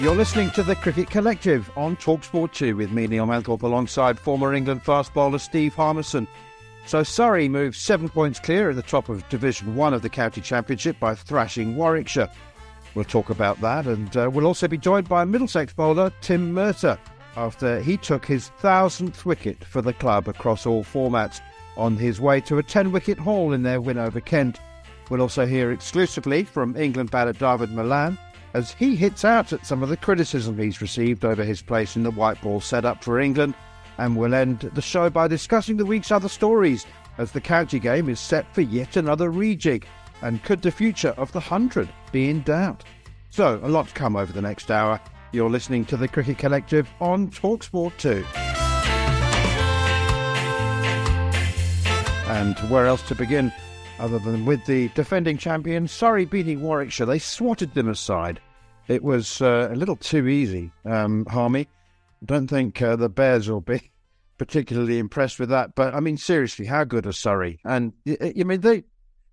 You're listening to the Cricket Collective on Talksport 2 with me, Neil Manthorp, alongside former England fast bowler Steve Harmison. So Surrey moved seven points clear at the top of Division 1 of the County Championship by thrashing Warwickshire. We'll talk about that, and uh, we'll also be joined by Middlesex bowler Tim Murtagh after he took his thousandth wicket for the club across all formats on his way to a 10 wicket haul in their win over Kent. We'll also hear exclusively from England batter Dawid Malan as he hits out at some of the criticism he's received over his place in the white ball setup for England. And we'll end the show by discussing the week's other stories as the county game is set for yet another rejig. And could the future of the 100 be in doubt? So, a lot to come over the next hour. You're listening to the Cricket Collective on Talksport 2. And where else to begin other than with the defending champion Surrey beating Warwickshire? They swatted them aside. It was uh, a little too easy, um, Harmy. Don't think uh, the Bears will be particularly impressed with that. But I mean, seriously, how good are Surrey? And I mean, they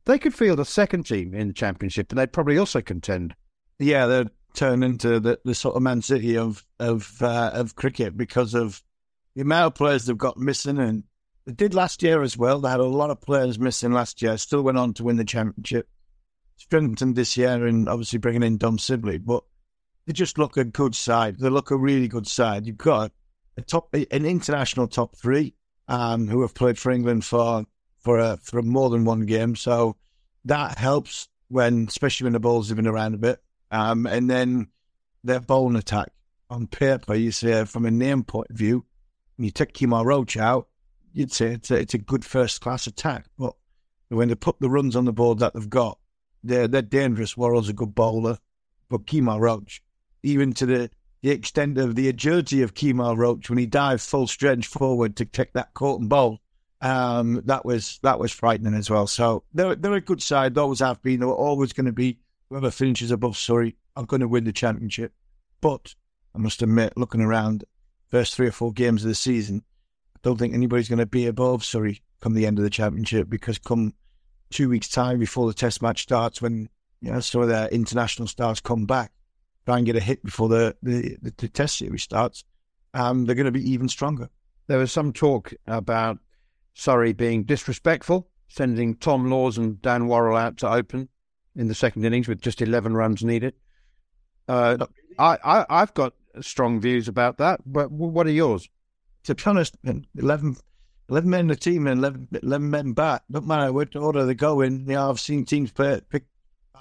they could field a second team in the championship, and they'd probably also contend. Yeah, they'd turn into the, the sort of Man City of of uh, of cricket because of the amount of players they've got missing, and they did last year as well. They had a lot of players missing last year. Still went on to win the championship. Strengthened this year, and obviously bringing in Dom Sibley, but they just look a good side. They look a really good side. You've got a top, an international top three, um, who have played for England for for a, for more than one game. So that helps when, especially when the ball's moving around a bit. Um, and then their bowling attack on paper, you say from a name point of view, you take Kemar Roach out, you'd say it's a, it's a good first class attack. But when they put the runs on the board that they've got, they're they're dangerous. Worrall's a good bowler, but Kemar Roach, even to the the extent of the agility of Kemar Roach when he dived full stretch forward to take that court and bowl. Um, that was that was frightening as well. So they're they're a good side. They always have been. They're always going to be. Whoever finishes above Surrey are going to win the championship. But I must admit, looking around, first three or four games of the season, don't think anybody's going to be above Surrey come the end of the championship because come two weeks' time before the Test match starts, when you know some of their international stars come back, try and get a hit before the the, the, the Test series starts, um, they're going to be even stronger. There was some talk about Surrey being disrespectful, sending Tom Lawes and Dan Worrall out to open in the second innings with just 11 runs needed. Uh, I, I, I've got strong views about that, but what are yours? To be honest, 11, 11 men in the team and 11, 11 men back. Don't matter what order they go in. You know, I've seen teams play, pick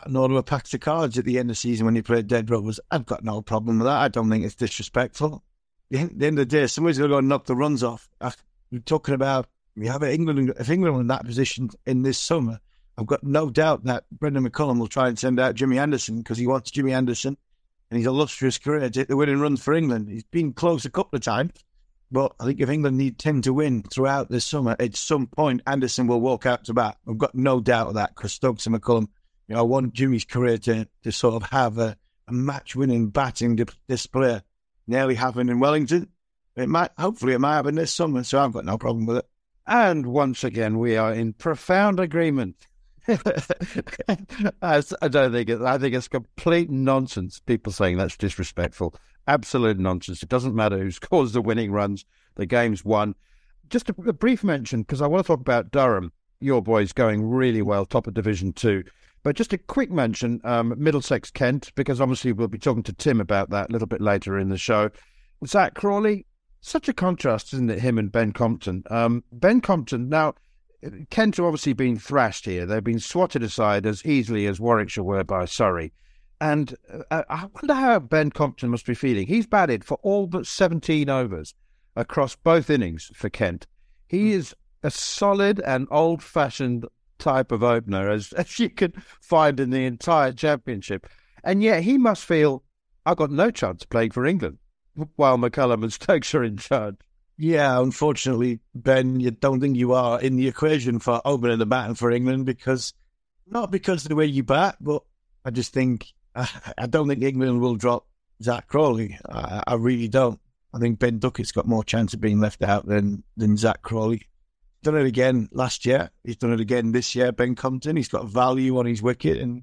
an order of packs of cards at the end of the season when you play dead rubbers. I've got no problem with that. I don't think it's disrespectful. At the end of the day, somebody's going to go and knock the runs off. We're talking about we have England. If England were in that position in this summer, I've got no doubt that Brendon McCullum will try and send out Jimmy Anderson because he wants Jimmy Anderson and he's illustrious career to hit the winning runs for England. He's been close a couple of times, but I think if England need 10 to win throughout this summer, at some point, Anderson will walk out to bat. I've got no doubt of that because Stokes and McCullum, you know, I want Jimmy's career to, to sort of have a, a match winning batting display. Nearly happened in Wellington. It might, hopefully, it might happen this summer, so I've got no problem with it. And once again, we are in profound agreement. I don't think it, I think it's complete nonsense. People saying that's disrespectful. Absolute nonsense. It doesn't matter who scores the winning runs. The game's won. Just a, a brief mention because I want to talk about Durham. Your boys going really well, top of Division Two. But just a quick mention, um, Middlesex Kent, because obviously we'll be talking to Tim about that a little bit later in the show. Zak Crawley, such a contrast, isn't it? Him and Ben Compton. Um, ben Compton now Kent have obviously been thrashed here. They've been swatted aside as easily as Warwickshire were by Surrey. And uh, I wonder how Ben Compton must be feeling. He's batted for all but 17 overs across both innings for Kent. He hmm. is a solid and old fashioned type of opener as, as you can find in the entire championship. And yet he must feel, I've got no chance playing for England while McCullum and Stokes are in charge. Yeah, unfortunately, Ben, you don't think you are in the equation for opening the batting for England because not because of the way you bat, but I just think I don't think England will drop Zak Crawley. I, I really don't. I think Ben Duckett's got more chance of being left out than than Zak Crawley. Done it again last year. He's done it again this year. Ben Compton. He's got value on his wicket, and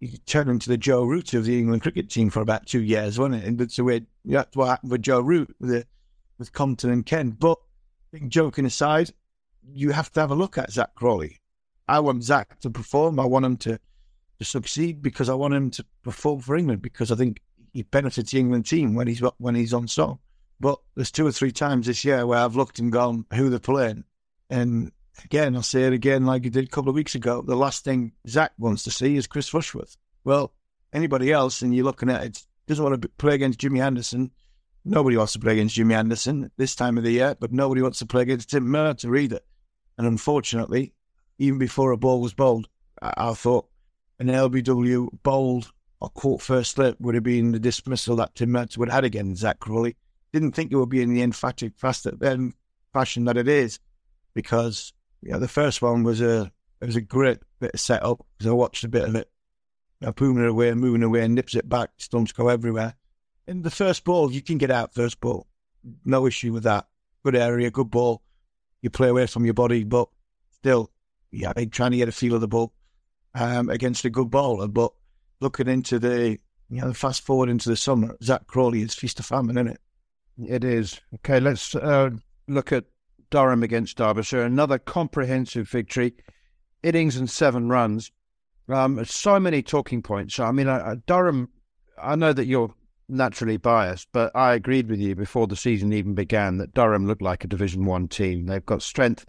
he turned into the Joe Root of the England cricket team for about two years, wasn't it? And that's the way that's what happened with Joe Root. The with Compton and Kent. But joking aside, you have to have a look at Zak Crawley. I want Zak to perform. I want him to, to succeed because I want him to perform for England because I think he benefits the England team when he's when he's on song. But there's two or three times this year where I've looked and gone, who they're playing. And again, I'll say it again like I did a couple of weeks ago. The last thing Zak wants to see is Chris Rushworth. Well, anybody else, and you're looking at it, doesn't want to play against Jimmy Anderson, Nobody wants to play against Jimmy Anderson this time of the year, but nobody wants to play against Tim Murtagh either. And unfortunately, even before a ball was bowled, I, I thought an LBW bowled or caught first slip would have been the dismissal that Tim Murtagh would have had against Zak Crawley. Didn't think it would be in the emphatic um, fashion that it is, because you know, the first one was a it was a great bit of setup because I watched a bit of it. You know, away, moving away, nips it back, stumps go everywhere in the first ball, you can get out first ball. No issue with that. Good area, good ball. You play away from your body, but still, yeah, trying to get a feel of the ball um, against a good bowler. But looking into the, you know, fast forward into the summer, Zak Crawley is feast of famine, isn't it? It is. Okay, let's uh, look at Durham against Derbyshire. Another comprehensive victory, innings and seven runs. Um, so many talking points. I mean, uh, Durham. I know that you're naturally biased, but I agreed with you before the season even began that Durham looked like a Division One team. They've got strength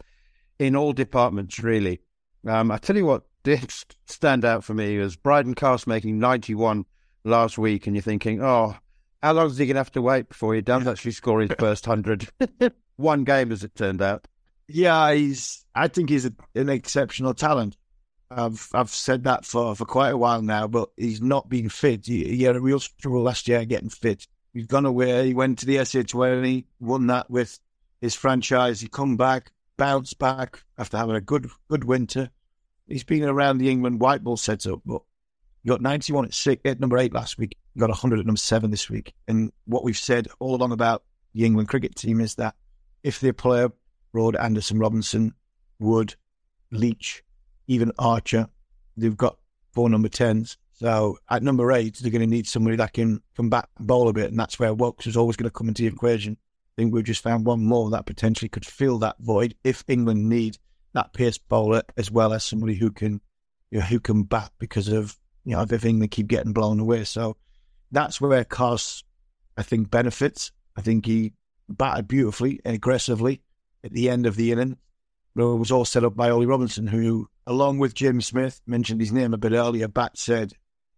in all departments, really. Um, I tell you what did stand out for me was Brydon Carse making 91 last week, and you're thinking, oh, how long is he going to have to wait before he does actually score his first 100? One game, as it turned out. Yeah, he's. I think he's a, an exceptional talent. I've I've said that for, for quite a while now, but he's not been fit. He, he had a real struggle last year getting fit. He's gone away. He went to the SA20, won that with his franchise. He come back, bounced back after having a good good winter. He's been around the England white ball setup, but got 91 at, six, at number eight last week. Got 100 at number seven this week. And what we've said all along about the England cricket team is that if they player, Broad, Anderson, Robinson, Wood, Leach, even Archer, they've got four number 10s. So at number eight, they're going to need somebody that can come back and bowl a bit. And that's where Woakes is always going to come into the equation. I think we've just found one more that potentially could fill that void if England need that pace bowler as well as somebody who can you know, who can bat because of you know if England keep getting blown away. So that's where Carse I think benefits. I think he batted beautifully and aggressively at the end of the inning. It was all set up by Ollie Robinson, who along with Jim Smith, mentioned his name a bit earlier, Bat said,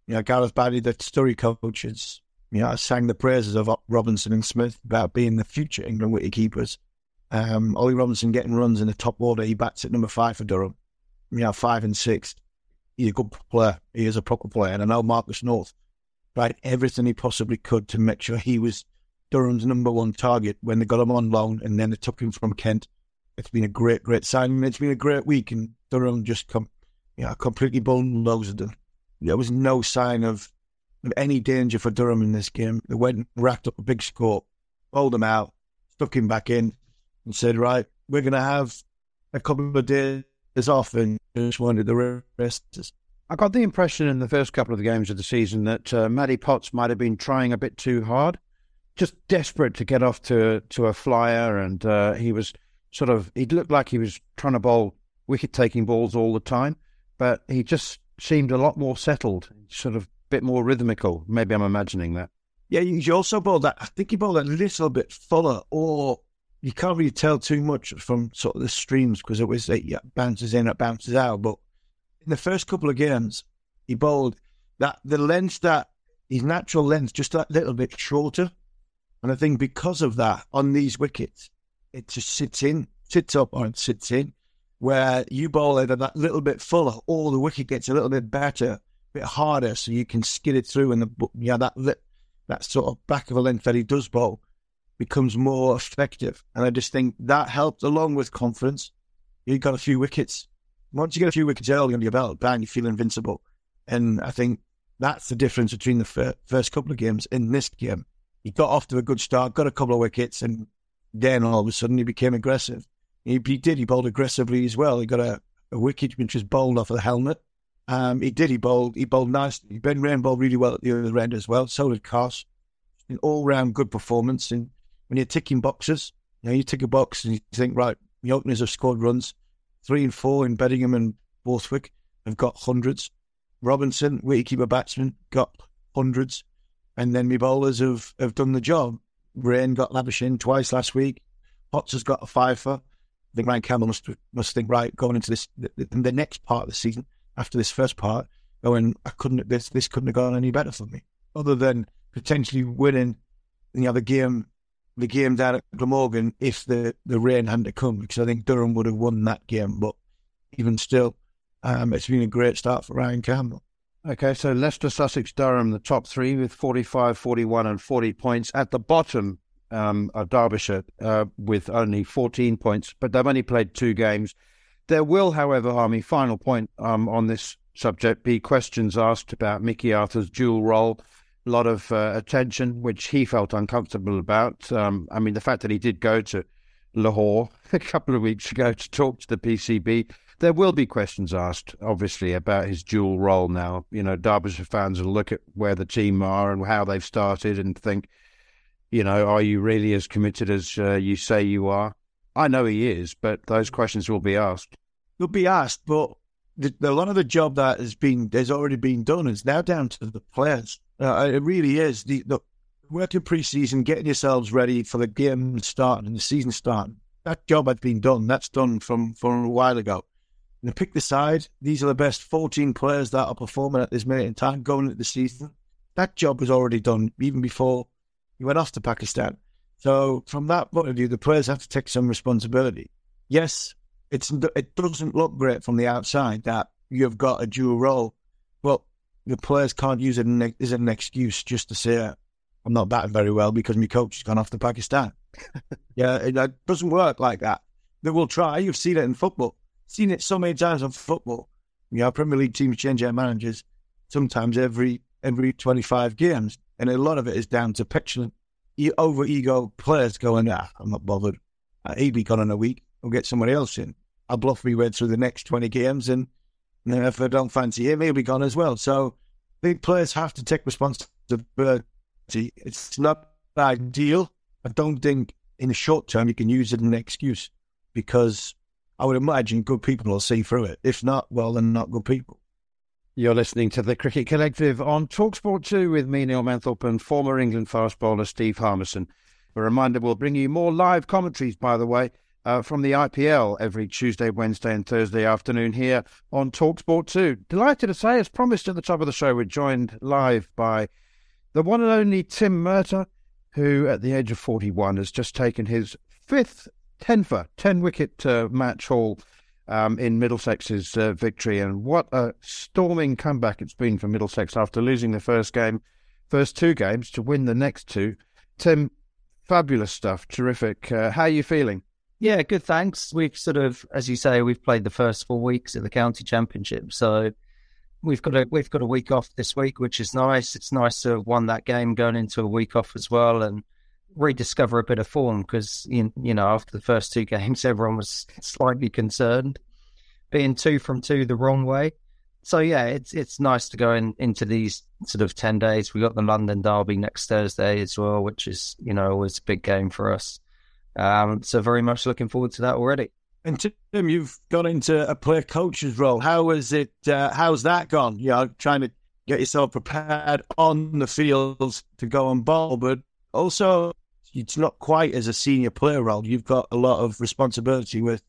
you know, Gareth Batty, the story coaches, you know, sang the praises of Robinson and Smith about being the future England wicketkeepers. Um, Ollie Robinson getting runs in the top order. He bats at number five for Durham. You know, five and six. He's a good player. He is a proper player. And I know Marcus North tried everything he possibly could to make sure he was Durham's number one target when they got him on loan and then they took him from Kent. It's been a great, great signing. It's been a great week, and Durham just come, you know, completely bulldozed them. There was no sign of, of any danger for Durham in this game. They went and racked up a big score, bowled him out, stuck him back in, and said, "Right, we're going to have a couple of days off," and just wanted the rest. I got the impression in the first couple of the games of the season that uh, Matty Potts might have been trying a bit too hard, just desperate to get off to to a flyer, and uh, he was sort of he looked like he was trying to bowl wicket taking balls all the time, but he just seemed a lot more settled, sort of a bit more rhythmical. Maybe I'm imagining that. Yeah, you also bowled that. I think he bowled a little bit fuller, or you can't really tell too much from sort of the streams because it was it bounces in, it bounces out. But in the first couple of games, he bowled that the length that his natural length just that little bit shorter, and I think because of that on these wickets, it just sits in, sits up or it sits in. Where you bowl it that little bit fuller, all the wicket gets a little bit better, a bit harder, so you can skid it through, and the yeah that that sort of back of a length that he does bowl becomes more effective. And I just think that helped along with confidence. He got a few wickets. Once you get a few wickets early under your belt, bang, you feel invincible. And I think that's the difference between the first couple of games in this game. He got off to a good start, got a couple of wickets, and then all of a sudden he became aggressive. He, he did. He bowled aggressively as well. He got a, a wicket which was bowled off of the helmet. Um, he did. He bowled. He bowled nicely. Ben Raine bowled really well at the other end as well. So did Carse. An all-round good performance. And when you're ticking boxes, you know, you tick a box and you think, right, the openers have scored runs. Three and four in Bedingham and Borthwick have got hundreds. Robinson, wicketkeeper batsman, got hundreds. And then my bowlers have, have done the job. Raine got Labuschagne twice last week. Potts has got a fifer. I think Ryan Campbell must must think right going into this the, the next part of the season after this first part, going I couldn't this this couldn't have gone any better for me, other than potentially winning the other game the game down at Glamorgan if the, the rain hadn't come because I think Durham would have won that game. But even still, um, it's been a great start for Ryan Campbell. Okay, so Leicester, Sussex, Durham, the top three with 45, 41, and 40 points. At the bottom um, are Derbyshire uh, with only 14 points, but they've only played two games. There will, however, Harmy, final point um, on this subject, be questions asked about Mickey Arthur's dual role. A lot of uh, attention, which he felt uncomfortable about. Um, I mean, the fact that he did go to Lahore a couple of weeks ago to talk to the PCB there will be questions asked, obviously, about his dual role now. You know, Derbyshire fans will look at where the team are and how they've started and think, you know, are you really as committed as uh, you say you are? I know he is, but those questions will be asked. They'll be asked, but the, a lot of the job that has been has already been done is now down to the players. Uh, it really is. The, the working pre-season, getting yourselves ready for the game starting and the season starting. That job had been done. That's done from from a while ago. And pick the side. These are the best 14 players that are performing at this minute in time going into the season. That job was already done even before you went off to Pakistan. So from that point of view, the players have to take some responsibility. Yes, it's it doesn't look great from the outside that you've got a dual role, the players can't use it as an excuse just to say I'm not batting very well because my coach has gone off to Pakistan. yeah, it, it doesn't work like that. They will try. You've seen it in football seen it so many times in football. You know, Premier League teams change their managers sometimes every every 25 games, and a lot of it is down to petulant, over ego players going, ah, I'm not bothered. He'd be gone in a week. I'll get somebody else in. I'll bluff me way through the next 20 games, and, and if I don't fancy him, he'll be gone as well. So big players have to take responsibility. It's not ideal. I don't think in the short term you can use it as an excuse because I would imagine good people will see through it. If not, well, then not good people. You're listening to the Cricket Collective on Talksport 2 with me, Neil Manthorp, and former England fast bowler Steve Harmison. A reminder we'll bring you more live commentaries, by the way, uh, from the IPL every Tuesday, Wednesday, and Thursday afternoon here on Talksport 2. Delighted to say, as promised at the top of the show, we're joined live by the one and only Tim Murtagh, who at the age of 41 has just taken his fifth 10 for 10 wicket uh, match haul um, in Middlesex's uh, victory. And what a storming comeback it's been for Middlesex after losing the first game first two games to win the next two. Tim, fabulous stuff, terrific. Uh, how are you feeling? Yeah, good. Thanks. We've sort of, as you say, we've played the first four weeks of the county championship, so we've got a we've got a week off this week, which is nice. It's nice to have won that game going into a week off as well, and rediscover a bit of form because you, you know after the first two games, everyone was slightly concerned, being two from two the wrong way. So yeah, it's it's nice to go in into these sort of ten days. We got the London Derby next Thursday as well, which is you know always a big game for us. Um, so very much looking forward to that already. And Tim, you've got into a player coach's role. How has it? Uh, how's that gone? You know, trying to get yourself prepared on the field to go and bowl, but also it's not quite as a senior player role. You've got a lot of responsibility with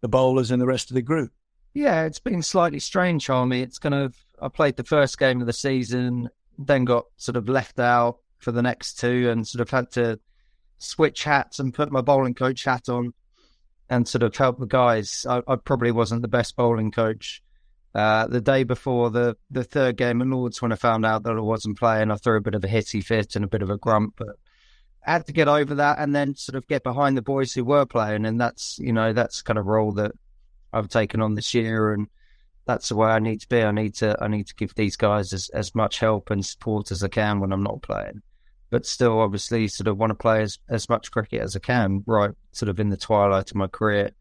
the bowlers and the rest of the group. Yeah, it's been slightly strange, Charlie. It's kind of I played the first game of the season, then got sort of left out for the next two, and sort of had to switch hats and put my bowling coach hat on and sort of help the guys. I, I probably wasn't the best bowling coach. Uh, the day before the, the third game at Lords, when I found out that I wasn't playing, I threw a bit of a hissy fit and a bit of a grump, but I had to get over that and then sort of get behind the boys who were playing. And that's, you know, that's kind of role that I've taken on this year. And that's the way I need to be. I need to, I need to give these guys as, as much help and support as I can when I'm not playing but still obviously sort of want to play as, as much cricket as I can, right, sort of in the twilight of my career.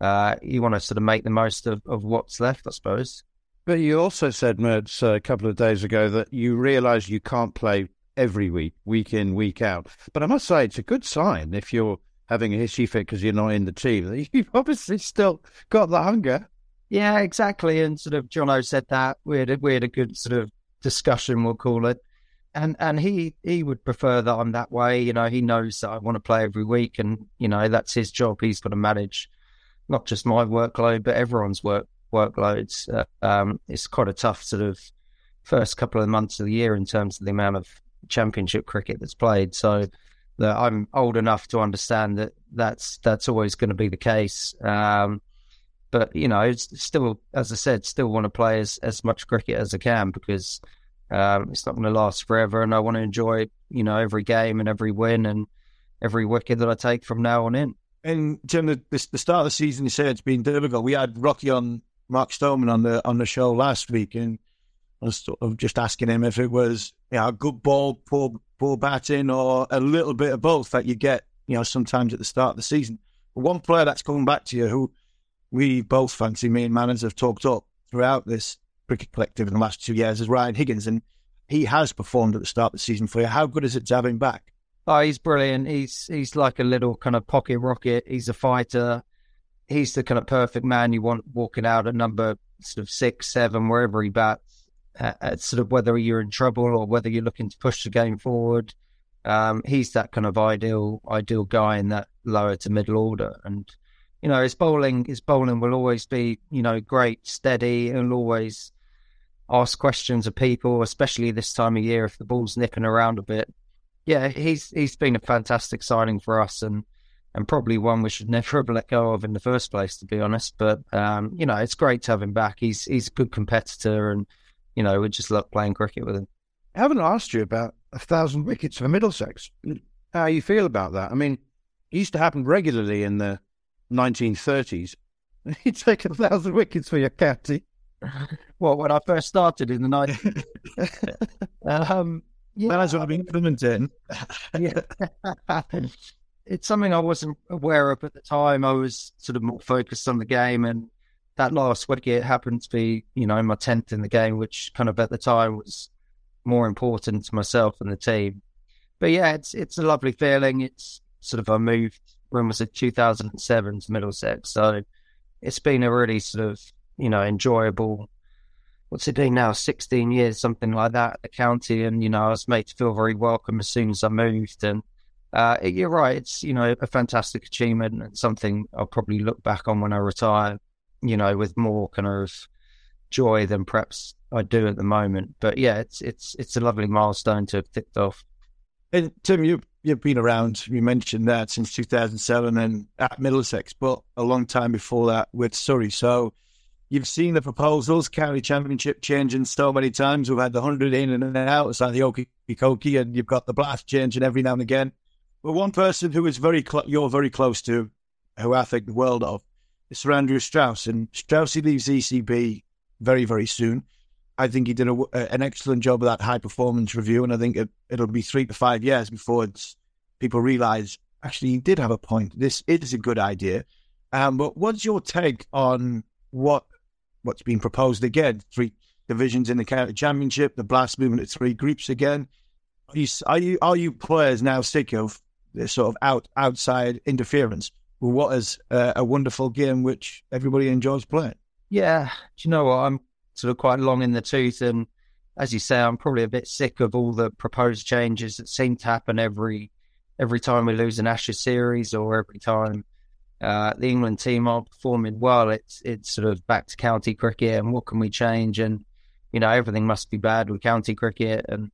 Uh, you want to sort of make the most of, of what's left, I suppose. But you also said, Mertz, a couple of days ago that you realise you can't play every week, week in, week out. But I must say, it's a good sign if you're having a hitchy fit because you're not in the team. You've obviously still got the hunger. Yeah, exactly. And sort of Jono said that we had a, we had a good sort of discussion, we'll call it and and he he would prefer that I'm that way. You know, he knows that I want to play every week, and you know that's his job. He's got to manage not just my workload, but everyone's work workloads. Uh, um, it's quite a tough sort of first couple of months of the year in terms of the amount of championship cricket that's played. So that I'm old enough to understand that that's that's always going to be the case. Um, but you know, still, as I said, still want to play as, as much cricket as I can because um, it's not going to last forever, and I want to enjoy, you know, every game and every win and every wicket that I take from now on in. And Tim, the, the, the start of the season, you said it's been difficult. We had Rocky on Mark Stoneman on the on the show last week, and I was sort of just asking him if it was you know, a good ball, poor poor batting, or a little bit of both that you get, you know, sometimes at the start of the season. But one player that's coming back to you, who we both fancy, me and Manners have talked up throughout this cricket collective in the last two years is Ryan Higgins, and he has performed at the start of the season for you. How good is it to have him back? Oh, he's brilliant. He's he's like a little kind of pocket rocket. He's a fighter. He's the kind of perfect man you want walking out at number sort of six, seven, wherever he bats. Uh, sort of whether you're in trouble or whether you're looking to push the game forward. Um, he's that kind of ideal ideal guy in that lower to middle order. And you know, his bowling his bowling will always be you know great, steady, and always ask questions of people, especially this time of year if the ball's nipping around a bit. Yeah, he's he's been a fantastic signing for us and and probably one we should never have let go of in the first place, to be honest. But um, you know, it's great to have him back. He's he's a good competitor, and you know, we just love playing cricket with him. I haven't asked you about a thousand wickets for Middlesex. How you feel about that? I mean, it used to happen regularly in the 1930s. You take a thousand wickets for your county well, when I first started in the night. um, yeah, That's what I've been implementing. yeah. it's something I wasn't aware of at the time. I was sort of more focused on the game, and that last wicket happened to be, you know, my tenth in the game, which kind of at the time was more important to myself and the team. But yeah, it's it's a lovely feeling. It's sort of I moved when was it 2007 to Middlesex, so it's been a really sort of you know, enjoyable. What's it been now? 16 years, something like that at the county. And, you know, I was made to feel very welcome as soon as I moved. And uh, you're right. It's, you know, a fantastic achievement and something I'll probably look back on when I retire, you know, with more kind of joy than perhaps I do at the moment. But yeah, it's, it's, it's a lovely milestone to have ticked off. And Tim, you you've been around. You mentioned that since 2007 and at Middlesex, but a long time before that with Surrey. So You've seen the proposals, county championship changing so many times. We've had the 100 in and out. It's like the Okie Kokie, and you've got the blast changing every now and again. But one person who is very cl- you're very close to, who I think the world of, is Sir Andrew Strauss. And Strauss, leaves ECB very, very soon. I think he did a, an excellent job of that high performance review. And I think it, it'll be three to five years before people realise actually he did have a point. This is a good idea. Um, but what's your take on what what's been proposed again. Three divisions in the county championship, the blast moving to three groups again. Are you are you, are you players now sick of this sort of out outside interference with what is uh, a wonderful game which everybody enjoys playing? Yeah, do you know what? I'm sort of quite long in the tooth, and as you say, I'm probably a bit sick of all the proposed changes that seem to happen every every time we lose an Ashes series or every time uh, the England team are performing well. It's it's sort of back to county cricket and what can we change? And you know everything must be bad with county cricket. And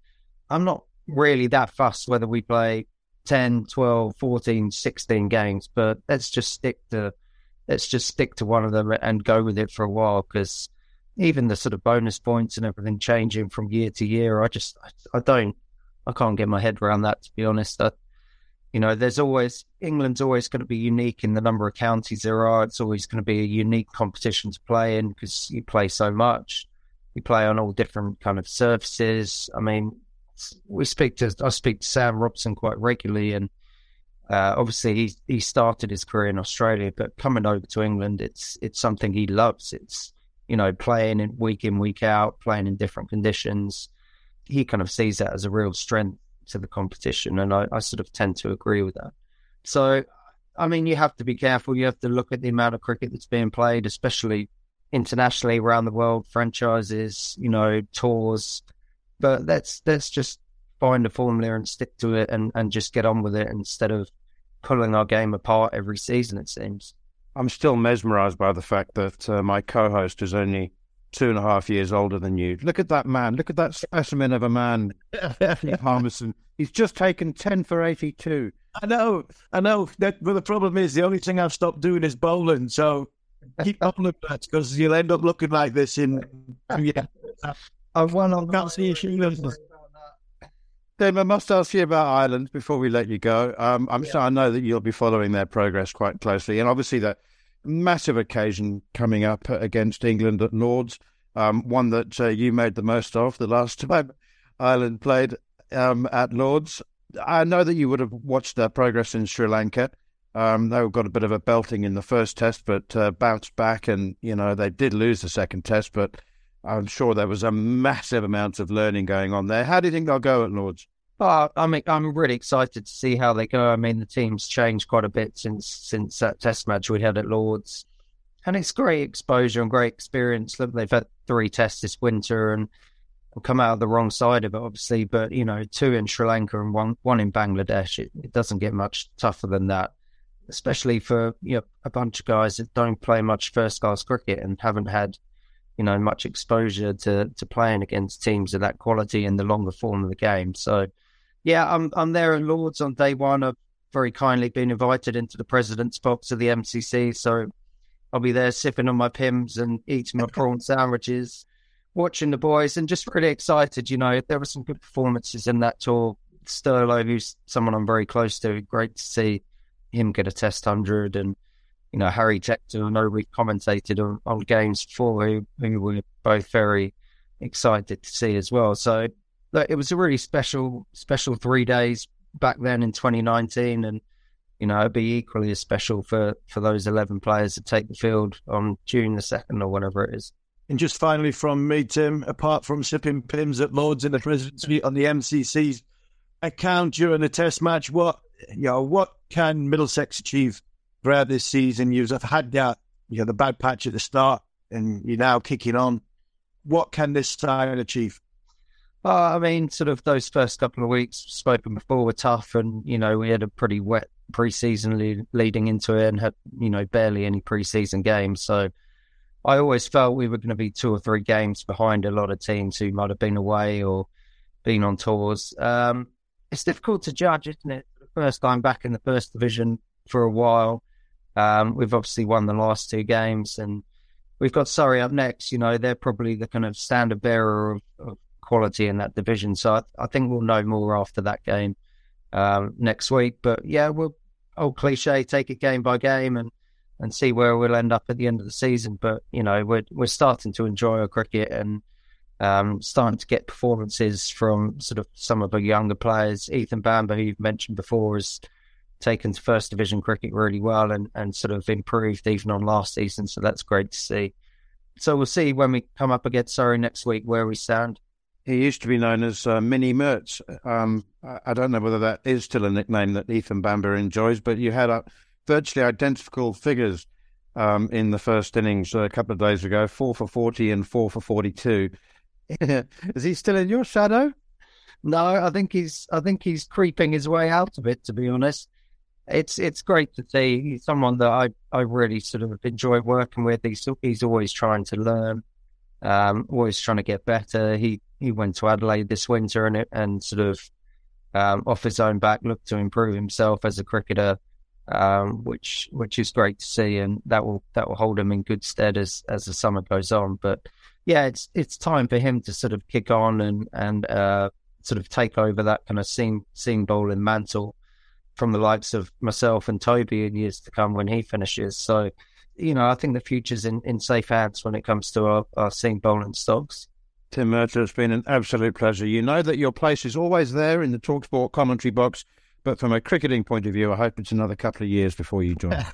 I'm not really that fussed whether we play 10, 12, 14, 16 games, but let's just stick to let's just stick to one of them and go with it for a while because even the sort of bonus points and everything changing from year to year, I just I, don't I can't get my head around that to be honest. I, you know, there's always England's always going to be unique in the number of counties there are. It's always going to be a unique competition to play in because you play so much. You play on all different kind of surfaces. I mean, we speak to I speak to Sam Robson quite regularly, and uh, obviously he he started his career in Australia, but coming over to England, it's it's something he loves. It's you know playing in week in week out, playing in different conditions. He kind of sees that as a real strength to the competition, and I, I sort of tend to agree with that. So, I mean, you have to be careful. You have to look at the amount of cricket that's being played, especially internationally around the world, franchises, you know, tours. But let's let's just find a formula and stick to it, and and just get on with it instead of pulling our game apart every season. It seems. I'm still mesmerised by the fact that uh, my co-host is only two and a half years older than you. Look at that man. Look at that specimen of a man, Harmison. He's just taken 10 for 82. I know, I know. That, but the problem is, the only thing I've stopped doing is bowling. So keep up with that because you'll end up looking like this in. Yeah. I've won on can't see your Then I must ask you about Ireland before we let you go. Um, I'm yeah. sure I know that you'll be following their progress quite closely, and obviously that massive occasion coming up against England at Lords, um, one that uh, you made the most of the last time Ireland played um, at Lords. I know that you would have watched their progress in Sri Lanka. Um, they got a bit of a belting in the first test, but uh, bounced back, and you know they did lose the second test. But I'm sure there was a massive amount of learning going on there. How do you think they'll go at Lords? I mean, I'm really excited to see how they go. I mean, the team's changed quite a bit since since that Test match we had at Lords, and it's great exposure and great experience. Look, they've had three tests this winter and come out of the wrong side of it, obviously. But you know, two in Sri Lanka and one one in Bangladesh. It, it doesn't get much tougher than that, especially for you know a bunch of guys that don't play much first class cricket and haven't had you know much exposure to to playing against teams of that quality in the longer form of the game. So yeah, I'm I'm there at Lords on day one. I've very kindly been invited into the president's box of the MCC, so I'll be there sipping on my Pimm's and eating my prawn sandwiches, watching the boys, and just really excited. You know, there were some good performances in that tour. Sterlo, who's someone I'm very close to, great to see him get a Test hundred, and you know Harry Tector. I know we've commentated on, on games before, who, who we're both very excited to see as well. So it was a really special, special three days back then in 2019, and you know it'd be equally as special for for those 11 players to take the field on June the second or whatever it is. And just finally from me, Tim, apart from sipping Pimm's at Lords in the President's Suite on the MCC's account during the Test match, what you know, what can Middlesex achieve throughout this season? You've had that, you know, the bad patch at the start, and you're now kicking on. What can this side achieve? Uh, I mean, sort of those first couple of weeks spoken before were tough, and you know we had a pretty wet preseason le- leading into it, and had you know barely any preseason games. So I always felt we were going to be two or three games behind a lot of teams who might have been away or been on tours. Um, it's difficult to judge, isn't it? First time back in the first division for a while. Um, we've obviously won the last two games, and we've got Surrey up next. You know, they're probably the kind of standard bearer of, of quality in that division. So I, I, think we'll know more after that game um, next week. But yeah, we'll old cliche, take it game by game and and see where we'll end up at the end of the season. But you know, we're we're starting to enjoy our cricket and um, starting to get performances from sort of some of the younger players. Ethan Bamber, who you've mentioned before, has taken to first division cricket really well and, and sort of improved even on last season. So that's great to see. So we'll see when we come up against Surrey next week where we stand. He used to be known as uh, Mini Mertz. Um, I don't know whether that is still a nickname that Ethan Bamber enjoys, but you had uh, virtually identical figures um, in the first innings a couple of days ago four for 40 and four for 42. is he still in your shadow? No, I think he's. I think he's creeping his way out of it. To be honest, it's it's great to see. He's someone that I, I really sort of enjoy working with. He's he's always trying to learn, um, always trying to get better. He he went to Adelaide this winter and and sort of um, off his own back looked to improve himself as a cricketer, um, which which is great to see, and that will that will hold him in good stead as as the summer goes on. But yeah, it's it's time for him to sort of kick on and and uh, sort of take over that kind of seam seam bowling mantle from the likes of myself and Toby in years to come when he finishes. So, you know, I think the future's in, in safe hands when it comes to our, our seam bowling stocks. Tim Murtagh, it's been an absolute pleasure. You know that your place is always there in the Talksport commentary box, but from a cricketing point of view, I hope it's another couple of years before you join.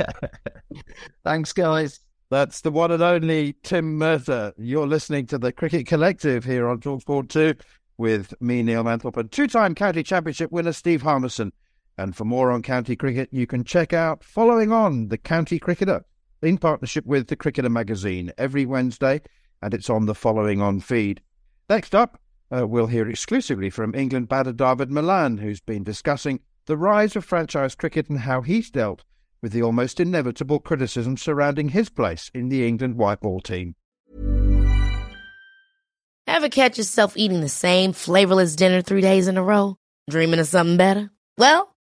Thanks, guys. That's the one and only Tim Murtagh. You're listening to the Cricket Collective here on Talksport 2 with me, Neil Manthorp, and two time county championship winner Steve Harmison. And for more on county cricket, you can check out Following On, the County Cricketer, in partnership with the Cricketer magazine every Wednesday, and it's on the Following On feed. Next up, uh, we'll hear exclusively from England batter Dawid Malan, who's been discussing the rise of franchise cricket and how he's dealt with the almost inevitable criticism surrounding his place in the England white ball team. Ever catch yourself eating the same flavorless dinner three days in a row? Dreaming of something better? Well,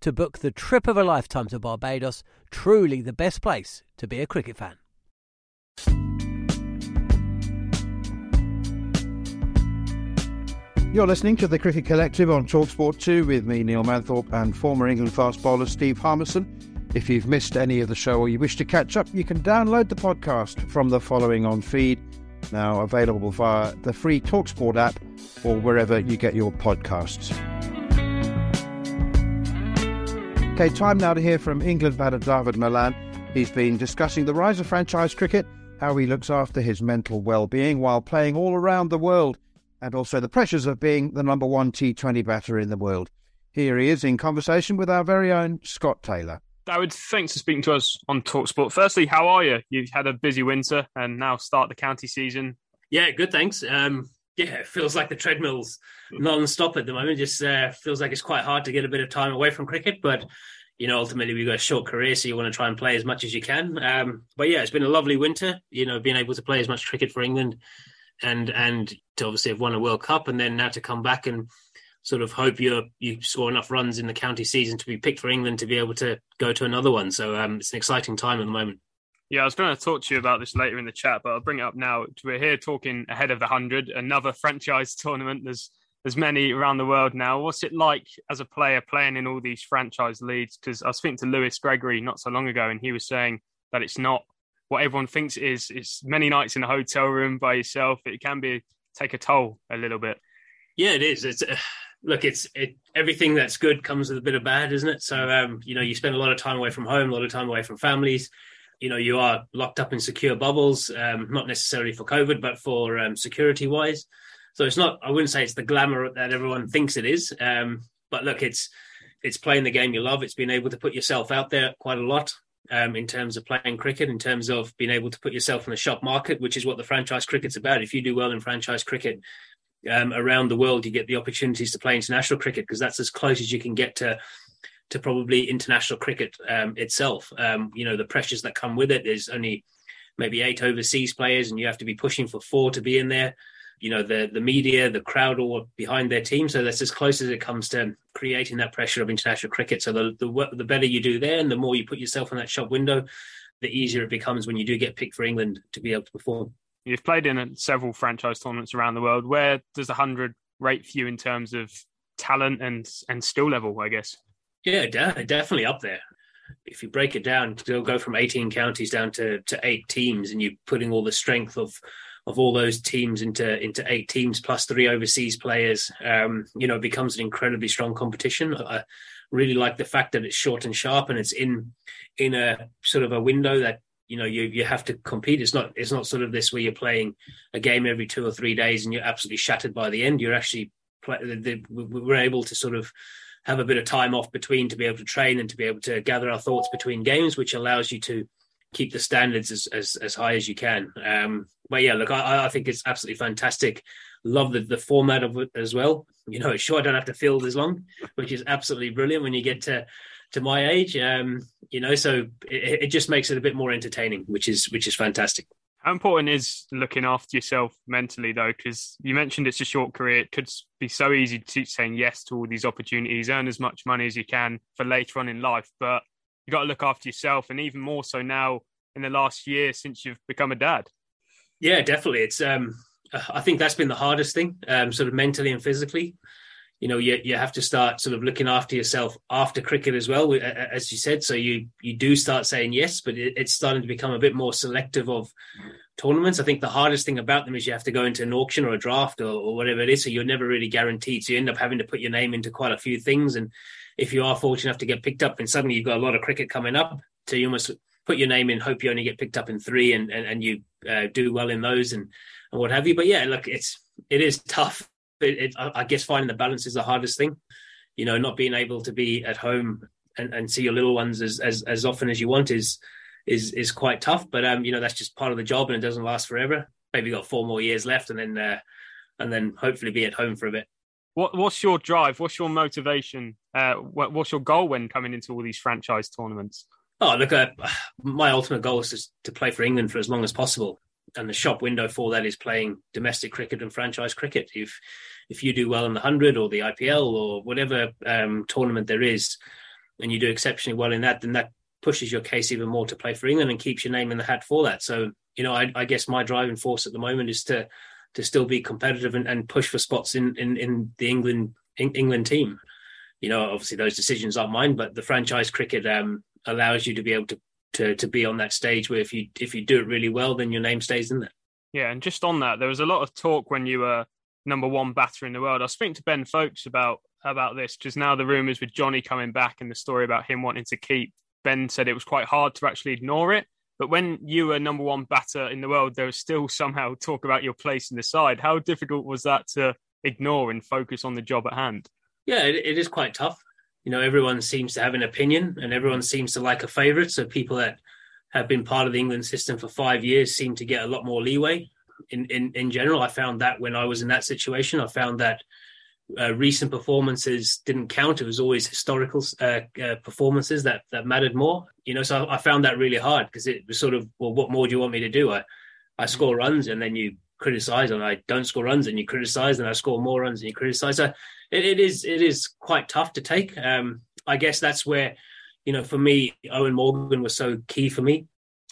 to book the trip of a lifetime to Barbados, truly the best place to be a cricket fan. You're listening to the Cricket Collective on Talksport 2 with me, Neil Manthorp, and former England fast bowler Steve Harmison. If you've missed any of the show or you wish to catch up, you can download the podcast from the following on feed, now available via the free Talksport app or wherever you get your podcasts. Okay, time now to hear from England batter Dawid Malan. He's been discussing the rise of franchise cricket, how he looks after his mental well-being while playing all around the world, and also the pressures of being the number one T20 batter in the world. Here he is in conversation with our very own Scott Taylor. David, thanks for speaking to us on Talksport. Firstly, how are you? You've had a busy winter and now start the county season. Yeah, good, thanks. Um, yeah, it feels like the treadmill's non-stop at the moment. Just uh, feels like it's quite hard to get a bit of time away from cricket, but you know, ultimately we've got a short career, so you want to try and play as much as you can. Um, but yeah, it's been a lovely winter. You know, being able to play as much cricket for England, and and to obviously have won a World Cup, and then now to come back and sort of hope you you score enough runs in the county season to be picked for England to be able to go to another one. So um, it's an exciting time at the moment. Yeah, I was going to talk to you about this later in the chat, but I'll bring it up now. We're here talking ahead of the hundred, another franchise tournament. There's there's many around the world now. What's it like as a player playing in all these franchise leagues? Because I was speaking to Lewis Gregory not so long ago, and he was saying that it's not what everyone thinks it is. It's many nights in a hotel room by yourself. It can be take a toll a little bit. Yeah, it is. It's uh, look, it's it. Everything that's good comes with a bit of bad, isn't it? So, um, you know, you spend a lot of time away from home, a lot of time away from families. You know, you are locked up in secure bubbles, um, not necessarily for COVID, but for um, security wise. So it's not. I wouldn't say it's the glamour that everyone thinks it is. Um, but look, it's it's playing the game you love. It's being able to put yourself out there quite a lot um, in terms of playing cricket, in terms of being able to put yourself in the shop market, which is what the franchise cricket's about. If you do well in franchise cricket um, around the world, you get the opportunities to play international cricket because that's as close as you can get to to probably international cricket um, itself. Um, you know, the pressures that come with it. There's only maybe eight overseas players, and you have to be pushing for four to be in there you know the the media, the crowd all behind their team. So that's as close as it comes to creating that pressure of international cricket. So the the, the better you do there, and the more you put yourself in that shop window, the easier it becomes when you do get picked for England to be able to perform. You've played in several franchise tournaments around the world. Where does a hundred rate for you in terms of talent and and skill level? I guess. Yeah, definitely up there. If you break it down, to go from 18 counties down to, to eight teams, and you're putting all the strength of of all those teams into into eight teams plus three overseas players, um, you know, it becomes an incredibly strong competition. I really like the fact that it's short and sharp and it's in in a sort of a window that you know you you have to compete. It's not it's not sort of this where you're playing a game every two or three days and you're absolutely shattered by the end. You're actually play, the, the, we're able to sort of have a bit of time off between to be able to train and to be able to gather our thoughts between games, which allows you to keep the standards as as, as high as you can. Um, but yeah, look, I, I think it's absolutely fantastic. Love the, the format of it as well. You know, sure, I don't have to field as long, which is absolutely brilliant when you get to to my age. Um, you know, so it, it just makes it a bit more entertaining, which is which is fantastic. How important is looking after yourself mentally, though? Because you mentioned it's a short career. It could be so easy to keep saying yes to all these opportunities, earn as much money as you can for later on in life. But you've got to look after yourself, and even more so now in the last year since you've become a dad. Yeah, definitely. It's um, I think that's been the hardest thing, um, sort of mentally and physically. You know, you you have to start sort of looking after yourself after cricket as well, as you said. So you you do start saying yes, but it, it's starting to become a bit more selective of tournaments. I think the hardest thing about them is you have to go into an auction or a draft or, or whatever it is. So you're never really guaranteed. So you end up having to put your name into quite a few things. And if you are fortunate enough to get picked up, and suddenly you've got a lot of cricket coming up, so you almost put your name in, hope you only get picked up in three, and and, and you uh, do well in those, and and what have you. But yeah, look, it's it is tough. It, it, I guess finding the balance is the hardest thing. You know, not being able to be at home and, and see your little ones as, as as often as you want is is is quite tough. But um, you know, that's just part of the job, and it doesn't last forever. Maybe got four more years left, and then uh, and then hopefully be at home for a bit. What, what's your drive? What's your motivation? Uh, what, what's your goal when coming into all these franchise tournaments? Oh, look, uh, my ultimate goal is to, to play for England for as long as possible. And the shop window for that is playing domestic cricket and franchise cricket. If if you do well in the hundred or the IPL or whatever um, tournament there is, and you do exceptionally well in that, then that pushes your case even more to play for England and keeps your name in the hat for that. So, you know, I, I guess my driving force at the moment is to to still be competitive and, and push for spots in in, in the England in, England team. You know, obviously those decisions aren't mine, but the franchise cricket um, allows you to be able to, to to be on that stage where if you if you do it really well, then your name stays in there. Yeah, and just on that, there was a lot of talk when you were number one batter in the world. I was speaking to Ben Foakes about about this because now the rumours with Johnny coming back and the story about him wanting to keep. Ben said it was quite hard to actually ignore it. But when you were number one batter in the world, there was still somehow talk about your place in the side. How difficult was that to ignore and focus on the job at hand? Yeah, it, it is quite tough. You know, everyone seems to have an opinion and everyone seems to like a favourite. So people that have been part of the England system for five years seem to get a lot more leeway. In, in, in general, I found that when I was in that situation, I found that uh, recent performances didn't count. It was always historical uh, uh, performances that that mattered more. You know, so I, I found that really hard because it was sort of, well, what more do you want me to do? I I score runs and then you criticize, and I don't score runs and you criticize, and I score more runs and you criticize. So it, it is it is quite tough to take. Um, I guess that's where, you know, for me, Eoin Morgan was so key for me.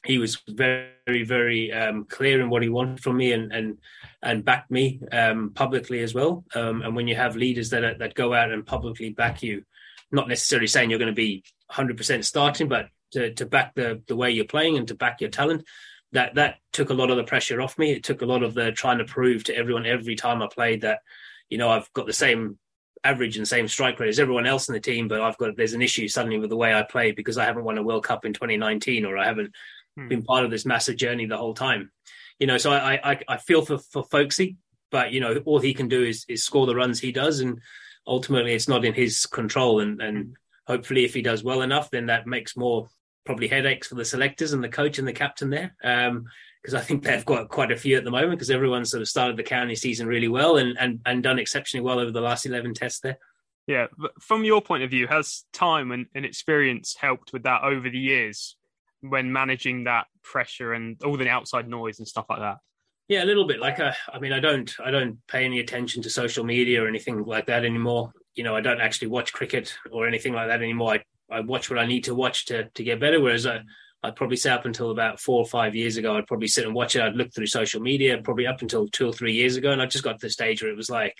He was very very um, clear in what he wanted from me and and and backed me um, publicly as well. Um, and when you have leaders that that go out and publicly back you, not necessarily saying you're going to be 100% starting, but to, to back the the way you're playing and to back your talent, that that took a lot of the pressure off me. It took a lot of the trying to prove to everyone every time I played that, you know, I've got the same average and same strike rate as everyone else in the team, but I've got there's an issue suddenly with the way I play because I haven't won a World Cup in 2019 or I haven't hmm. been part of this massive journey the whole time you know, so I I, I feel for for Foakesy, but you know, all he can do is is score the runs he does, and ultimately it's not in his control. And and hopefully, if he does well enough, then that makes more probably headaches for the selectors and the coach and the captain there. Um, because I think they've got quite a few at the moment because everyone's sort of started the county season really well and, and, and done exceptionally well over the last 11 tests there. Yeah, but from your point of view, has time and, and experience helped with that over the years? when managing that pressure and all the outside noise and stuff like that? Yeah, a little bit. Like, uh, I mean, I don't, I don't pay any attention to social media or anything like that anymore. You know, I don't actually watch cricket or anything like that anymore. I, I watch what I need to watch to to get better. Whereas I, I'd probably say up until about four or five years ago, I'd probably sit and watch it. I'd look through social media, probably up until two or three years ago, and I just got to the stage where it was like,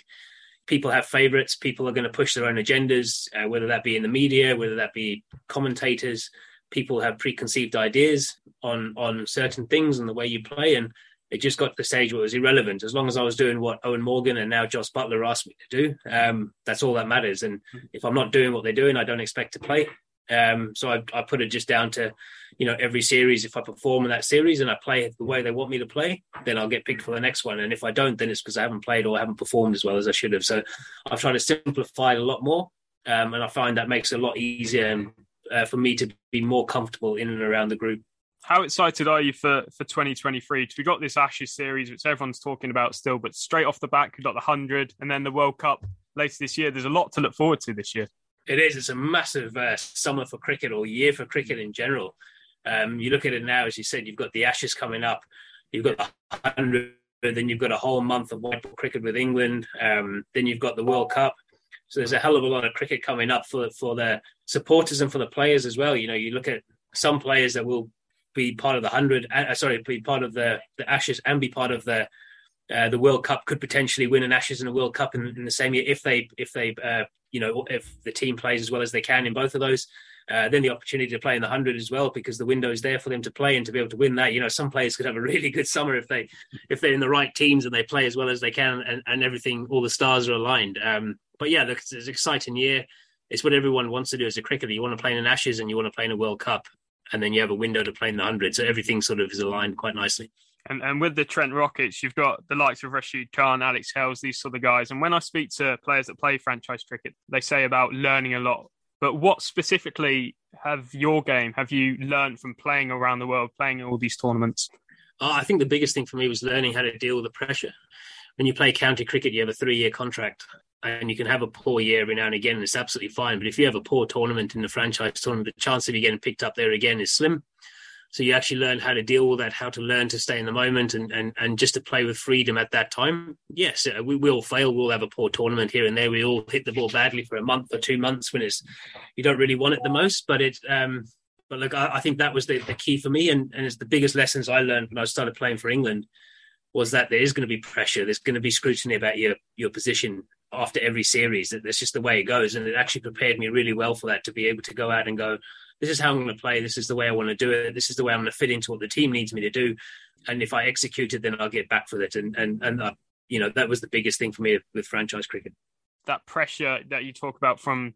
people have favorites. People are going to push their own agendas, uh, whether that be in the media, whether that be commentators people have preconceived ideas on on certain things and the way you play and it just got to the stage where it was irrelevant. As long as i was doing what Eoin morgan and now jos Buttler asked me to do um, that's all that matters. And if i'm not doing what they're doing i don't expect to play. Um, so I, I, put it just down to you know every series if i perform in that series and i play the way they want me to play then i'll get picked for the next one. And if i don't then it's because i haven't played or I haven't performed as well as i should have. So i've tried to simplify it a lot more um, and i find that makes it a lot easier uh, for me to be more comfortable in and around the group. How excited are you for, for 2023? We got this Ashes series, which everyone's talking about still, but straight off the back, we've got the 100 and then the World Cup later this year. There's a lot to look forward to this year. It is. It's a massive uh, summer for cricket or year for cricket in general. Um, you look at it now, as you said, you've got the Ashes coming up, you've got the 100, then you've got a whole month of white ball cricket with England, um, then you've got the World Cup. So there's a hell of a lot of cricket coming up for for the supporters and for the players as well. You know, you look at some players that will be part of the hundred, uh, sorry, be part of the the Ashes and be part of the uh, the World Cup. Could potentially win an Ashes and a World Cup in, in the same year if they if they uh, you know if the team plays as well as they can in both of those. Uh, then the opportunity to play in the hundred as well because the window is there for them to play and to be able to win that. You know, some players could have a really good summer if they if they're in the right teams and they play as well as they can and, and everything, all the stars are aligned. Um, but yeah, it's an exciting year. It's what everyone wants to do as a cricketer. You want to play in an Ashes and you want to play in a World Cup, and then you have a window to play in the hundred. So everything sort of is aligned quite nicely. And, and with the Trent Rockets, you've got the likes of Rashid Khan, Alex Hales, these sort of guys. And when I speak to players that play franchise cricket, they say about learning a lot. But what specifically have your game have you learned from playing around the world, playing all these tournaments? Uh, I think the biggest thing for me was learning how to deal with the pressure. When you play county cricket, you have a three-year contract, and you can have a poor year every now and again, and it's absolutely fine. But if you have a poor tournament in the franchise tournament, the chance of you getting picked up there again is slim. So you actually learn how to deal with that, how to learn to stay in the moment, and and and just to play with freedom at that time. Yes, uh, we will fail. We'll have a poor tournament here and there. We all hit the ball badly for a month or two months when it's you don't really want it the most. But it, um, but look, I, I think that was the, the key for me, and and it's the biggest lessons I learned when I started playing for England was that there is going to be pressure. There's going to be scrutiny about your your position after every series. That That's just the way it goes, and it actually prepared me really well for that to be able to go out and go. This is how I'm going to play. This is the way I want to do it. This is the way I'm going to fit into what the team needs me to do. And if I execute it, then I'll get back for it. And and and uh, you know that was the biggest thing for me with franchise cricket. That pressure that you talk about from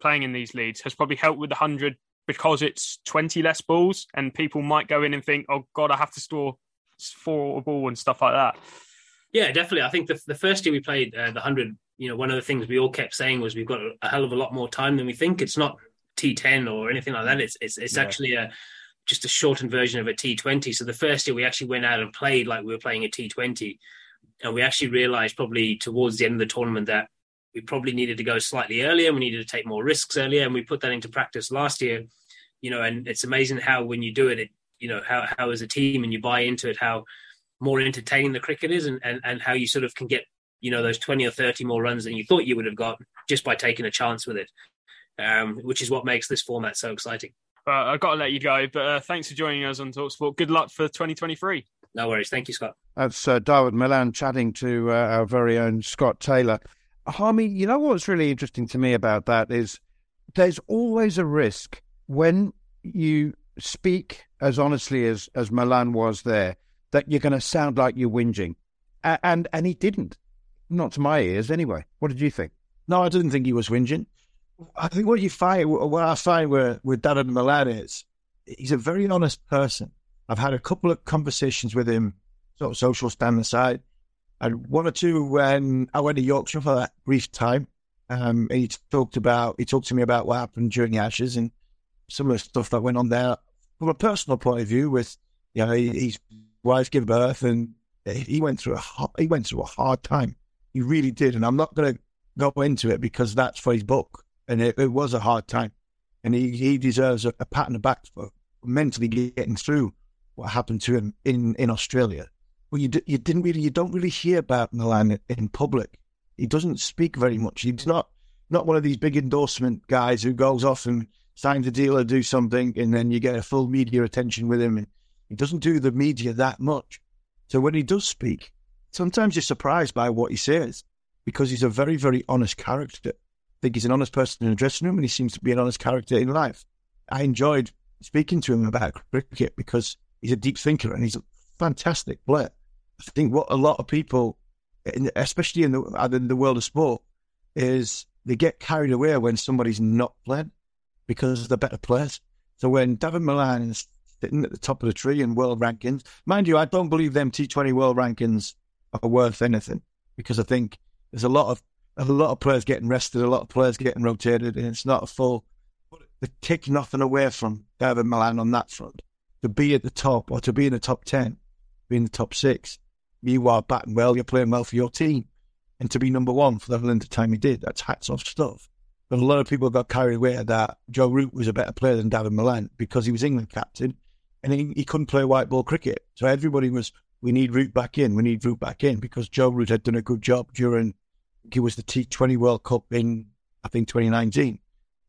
playing in these leagues has probably helped with the hundred because it's 20 less balls and people might go in and think, oh, God, I have to store four a ball and stuff like that. Yeah, definitely. I think the, the first year we played uh, the 100, you know, one of the things we all kept saying was we've got a, hell of a lot more time than we think. It's not T10 or anything like that. It's it's, it's yeah. actually a just a shortened version of a T20. So the first year we actually went out and played like we were playing a T20. And we actually realized probably towards the end of the tournament that we probably needed to go slightly earlier. We needed to take more risks earlier. And we put that into practice last year, you know, and it's amazing how when you do it, it you know, how, how as a team and you buy into it, how more entertaining the cricket is and, and, and how you sort of can get, you know, those 20 or 30 more runs than you thought you would have got just by taking a chance with it, um, which is what makes this format so exciting. Uh, I've got to let you go, but uh, thanks for joining us on Talksport. Good luck for 2023. No worries. Thank you, Scott. That's uh, Dawid Malan chatting to uh, our very own Scott Taylor. Harmy, you know what's really interesting to me about that is there's always a risk when you speak as honestly as, as Malan was there that you're going to sound like you're whinging. And, and, and he didn't. Not to my ears, anyway. What did you think? No, I didn't think he was whinging. I think what you find, what I find with, with Dawid Malan is he's a very honest person. I've had a couple of conversations with him, sort of social stand aside, and one or two when I went to Yorkshire for that brief time. Um, he talked about he talked to me about what happened during the Ashes and some of the stuff that went on there from a personal point of view. With you know, his wife gave birth and he went through a he went through a hard time. He really did, and I'm not going to go into it because that's for his book, and it, it was a hard time, and he he deserves a, a pat on the back for mentally getting through what happened to him in, in Australia. Well, you d- you didn't really you don't really hear about Malan in public. He doesn't speak very much. He's not not one of these big endorsement guys who goes off and signs a deal or do something, and then you get a full media attention with him. And He doesn't do the media that much. So when he does speak, sometimes you're surprised by what he says because he's a very very honest character. I think he's an honest person in the dressing room, and he seems to be an honest character in life. I enjoyed speaking to him about cricket because he's a deep thinker and he's a fantastic player. I think what a lot of people, especially in the in the world of sport, is they get carried away when somebody's not playing because they're better players. So when Dawid Malan is sitting at the top of the tree in world rankings, mind you, I don't believe them T20 world rankings are worth anything because I think there's a lot of a lot of players getting rested, a lot of players getting rotated, and it's not a full. They take nothing away from Dawid Malan on that front to be at the top or to be in the top 10, be in the top six, you are batting well, you're playing well for your team. And to be number one for the length of time he did, that's hats off stuff. But a lot of people got carried away that Joe Root was a better player than Dawid Malan because he was England captain and he, he couldn't play white ball cricket. So everybody was, we need Root back in, we need Root back in because Joe Root had done a good job during, he was the T20 World Cup in, I think, 2019.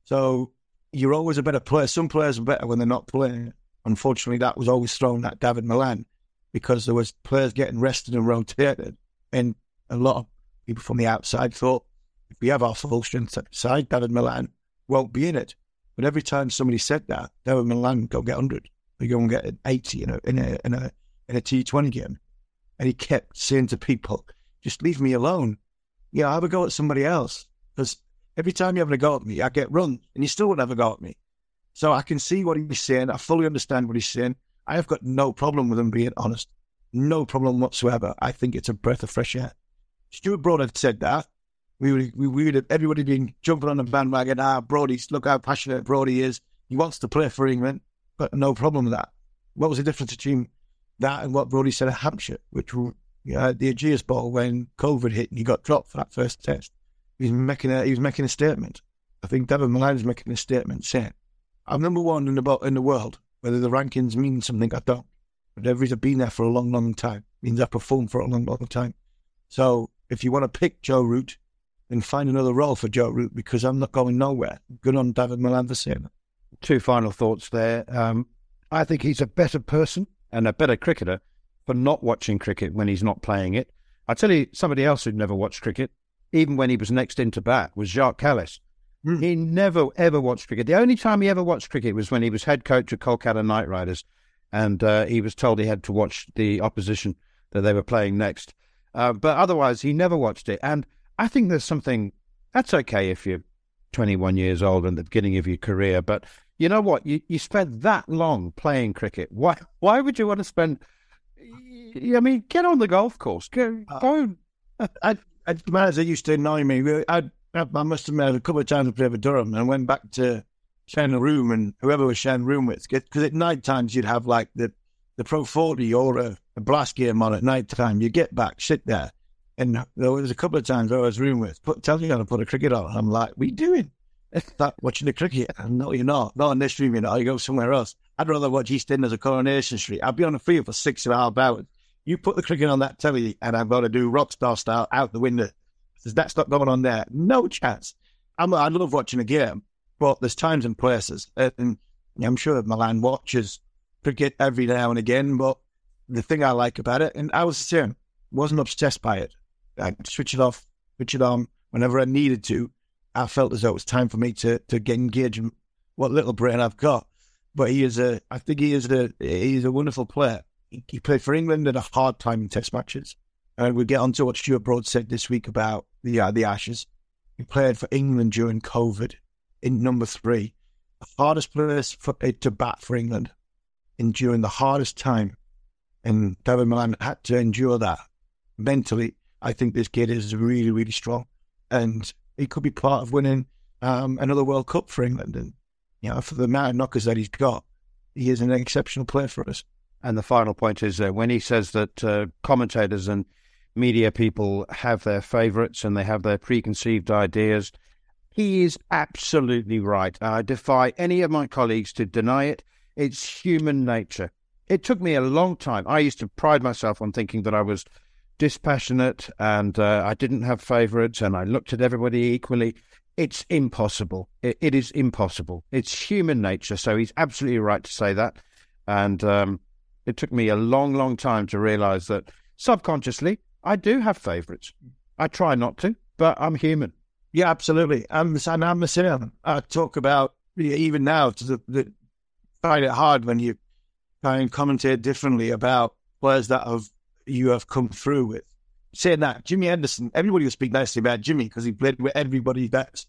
So you're always a better player. Some players are better when they're not playing. Unfortunately, that was always thrown at Dawid Malan because there was players getting rested and rotated, and a lot of people from the outside thought if we have our full strength side, Dawid Malan won't be in it. But every time somebody said that, Dawid Malan go get hundred, we go and get an eighty in a in a in a in a T Twenty game, and he kept saying to people, "Just leave me alone. Yeah, have a go at somebody else because." Every time you have a go at me, I get run, and you still would have a go at me. So I can see what he's saying. I fully understand what he's saying. I have got no problem with him being honest. No problem whatsoever. I think it's a breath of fresh air. Stuart Broad had said that. We would, we would have everybody been jumping on the bandwagon. Ah, Brody's look how passionate Brody is. He wants to play for England, but no problem with that. What was the difference between that and what Brody said at Hampshire, which were uh, the Ageas Bowl when COVID hit and he got dropped for that first test? He was making a he was making a statement. I think Dawid Malan was making a statement saying I'm number one in the in the world. Whether the rankings mean something, I don't. But everybody's been there for a long, long time. It means I performed for a long, long time. So if you want to pick Joe Root, then find another role for Joe Root because I'm not going nowhere. Good on Dawid Malan for saying that. Two final thoughts there. Um, I think he's a better person and a better cricketer for not watching cricket when he's not playing it. I tell you, somebody else who'd never watched cricket, even when he was next into bat, was Jacques Kallis. Mm. He never, ever watched cricket. The only time he ever watched cricket was when he was head coach of Kolkata Knight Riders and uh, he was told he had to watch the opposition that they were playing next. Uh, but otherwise, he never watched it. And I think there's something that's okay if you're 21 years old and the beginning of your career, but you know what? You you spent that long playing cricket. Why why would you want to spend? I mean, get on the golf course. Go uh, go. I, I, managers used to annoy me. I, I must have met a couple of times I played for Durham and went back to sharing a room and whoever was sharing a room with, because at night times you'd have like the, the Pro 40 or a, a blast game on at night time. You get back, sit there. And there was a couple of times I was room with, put, tell me how to put a cricket on. I'm like, what are doing? That watching the cricket? No, you're not. Not on this stream, you know. You go somewhere else. I'd rather watch East EastEnders or Coronation Street. I'd be on the field for six and a half hours. You put the cricket on that telly, and I'm going to do rockstar style out the window. That's not going on there. No chance. I'm, I love watching a game, but there's times and places, and I'm sure Milan watches cricket every now and again. But the thing I like about it, and I was the same, wasn't obsessed by it. I'd switch it off, switch it on whenever I needed to. I felt as though it was time for me to to get engaged what little brain I've got. But he is a, I think he is a, he's a wonderful player. He, he played for England at a hard time in Test matches, and we'll get on to what Stuart Broad said this week about the uh, the Ashes. He played for England during COVID in number three, the hardest place for, to bat for England, and during the hardest time, and Dawid Malan had to endure that mentally. I think this kid is really, really strong, and he could be part of winning um, another World Cup for England. And you know, for the amount of knockers that he's got, he is an exceptional player for us. And the final point is uh, when he says that uh, commentators and media people have their favourites and they have their preconceived ideas, he is absolutely right. I defy any of my colleagues to deny it. It's human nature. It took me a long time. I used to pride myself on thinking that I was dispassionate and uh, I didn't have favourites and I looked at everybody equally. It's impossible. It, it is impossible. It's human nature. So he's absolutely right to say that. And um, it took me a long, long time to realise that subconsciously I do have favourites. I try not to, but I'm human. Yeah, absolutely. I'm, and I'm the same. I talk about even now to the, the find it hard when you try and commentate differently about players that have you have come through with. Saying that, Jimmy Anderson, everybody will speak nicely about Jimmy because he played with everybody that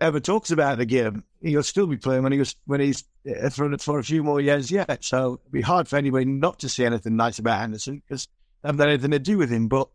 ever talks about the game. He'll still be playing when he was when he's uh, for, for a few more years yet. So it'd be hard for anybody not to say anything nice about Henderson because they haven't had anything to do with him. But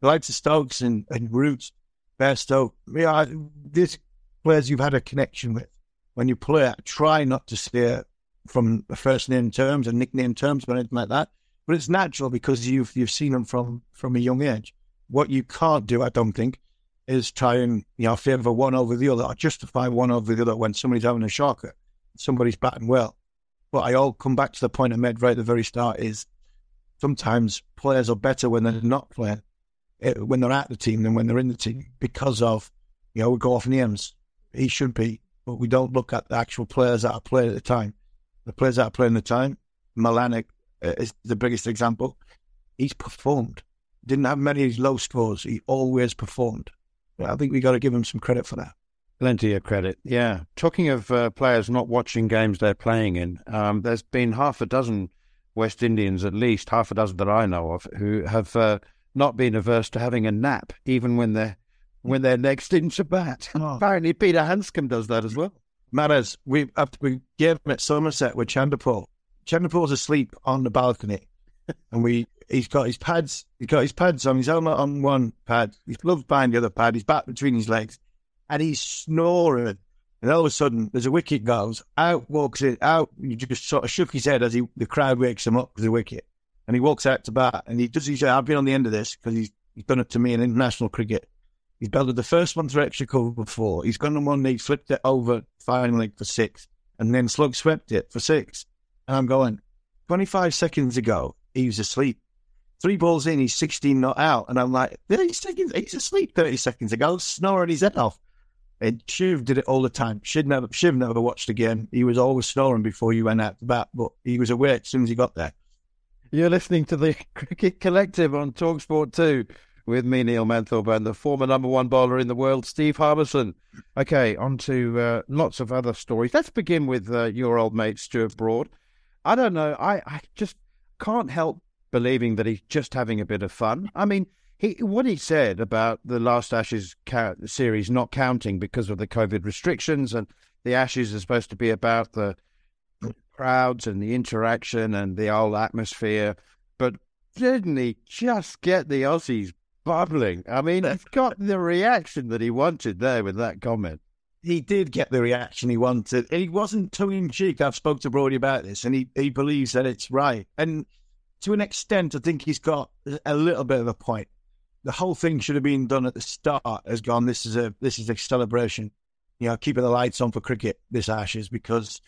the likes of Stokes and, and Roots, Bairstow, yeah, these players you've had a connection with when you play, try not to steer from first name terms and nickname terms or anything like that. But it's natural because you've you've seen them from from a young age. What you can't do, I don't think, is try and you know favour one over the other or justify one over the other when somebody's having a shocker, somebody's batting well. But I all come back to the point I made right at the very start: is sometimes players are better when they're not playing, eh, when they're at the team than when they're in the team because of you know we go off names. He should be, but we don't look at the actual players that are playing at the time. The players that are playing at the time, Malanic, uh, is the biggest example. He's performed. Didn't have many low scores. He always performed. I think we got to give him some credit for that. Plenty of credit, yeah. Talking of uh, players not watching games they're playing in, um, there's been half a dozen West Indians, at least half a dozen that I know of, who have uh, not been averse to having a nap, even when they're when they're next in to bat. Oh. Apparently, Peter Handscomb does that as well. Matters. We we gave him at Somerset with Chanderpaul, Chanderpaul's asleep on the balcony, and we he's got his pads. He's got his pads on. His helmet on one pad. His gloves behind the other pad. His back between his legs, and he's snoring. And all of a sudden, there's a wicket goes out. Walks it out. He just sort of shook his head as he the crowd wakes him up with the wicket, and he walks out to bat. And he does. Said, "I've been on the end of this because he's he's done it to me in international cricket." He's belted the first one through extra cover before. He's gone on one knee, flipped it over finally for six, and then slug swept it for six. And I'm going, 25 seconds ago, he was asleep. Three balls in, he's 16 not out. And I'm like, 30 seconds, he's asleep 30 seconds ago, snoring his head off. And Shiv did it all the time. Shiv never, Shiv never watched again. He was always snoring before you went out to bat, but he was awake as soon as he got there. You're listening to the Cricket Collective on Talksport 2 with me, Neil Manthorp, and the former number one bowler in the world, Steve Harmison. Okay, on to uh, lots of other stories. Let's begin with uh, your old mate, Stuart Broad. I don't know. I, I just can't help believing that he's just having a bit of fun. I mean, he what he said about the last Ashes series not counting because of the COVID restrictions and the Ashes are supposed to be about the crowds and the interaction and the whole atmosphere, but didn't he just get the Aussies bubbling? I mean, he's got the reaction that he wanted there with that comment. He did get the reaction he wanted. He wasn't tongue in cheek. I've spoke to Brody about this, and he, he believes that it's right. And to an extent, I think he's got a little bit of a point. The whole thing should have been done at the start. Has gone. This is a this is a celebration. You know, keeping the lights on for cricket this Ashes because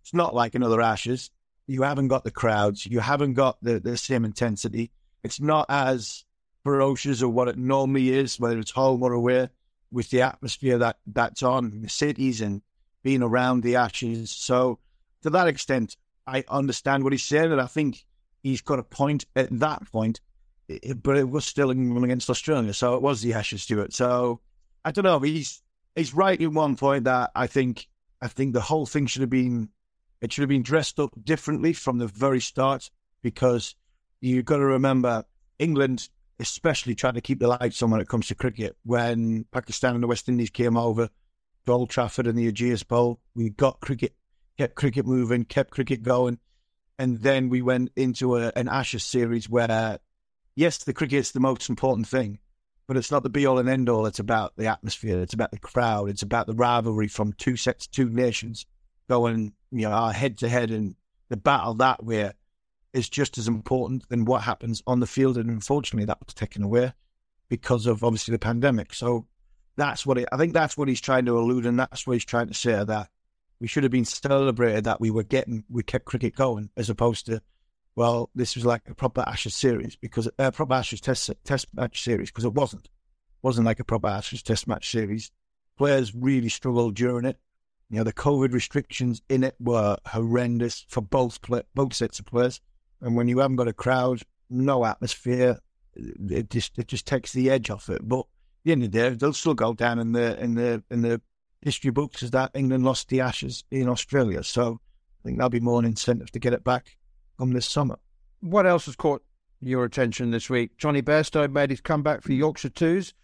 it's not like another Ashes. You haven't got the crowds. You haven't got the, the same intensity. It's not as ferocious or what it normally is, whether it's home or away, with the atmosphere that that's on the cities and being around the Ashes. So, to that extent, I understand what he's saying, and I think he's got a point at that point. But it was still England against Australia, so it was the Ashes, Stuart. So I don't know. He's he's right in one point that I think I think the whole thing should have been it should have been dressed up differently from the very start because you've got to remember England, especially trying to keep the lights on when it comes to cricket. When Pakistan and the West Indies came over to Old Trafford and the Ageas Bowl, we got cricket, kept cricket moving, kept cricket going. And then we went into a, an Ashes series where, yes, the cricket's the most important thing, but it's not the be all and end all. It's about the atmosphere, it's about the crowd, it's about the rivalry from two sets, two nations going, you know, head to head, and the battle that way is just as important than what happens on the field. And unfortunately, that was taken away because of obviously the pandemic. So that's what it, I think that's what he's trying to allude, and that's what he's trying to say that we should have been celebrated that we were getting, we kept cricket going, as opposed to, well, this was like a proper Ashes series because a uh, proper Ashes test test match series because it wasn't, it wasn't like a proper Ashes test match series. Players really struggled during it. You know, the COVID restrictions in it were horrendous for both play, both sets of players. And when you haven't got a crowd, no atmosphere, it just it just takes the edge off it. But at the end of the day, they'll still go down in the in the in the history books as that England lost the Ashes in Australia. So I think there'll be more an incentive to get it back come this summer. What else has caught your attention this week? Johnny Bairstow made his comeback for Yorkshire Twos,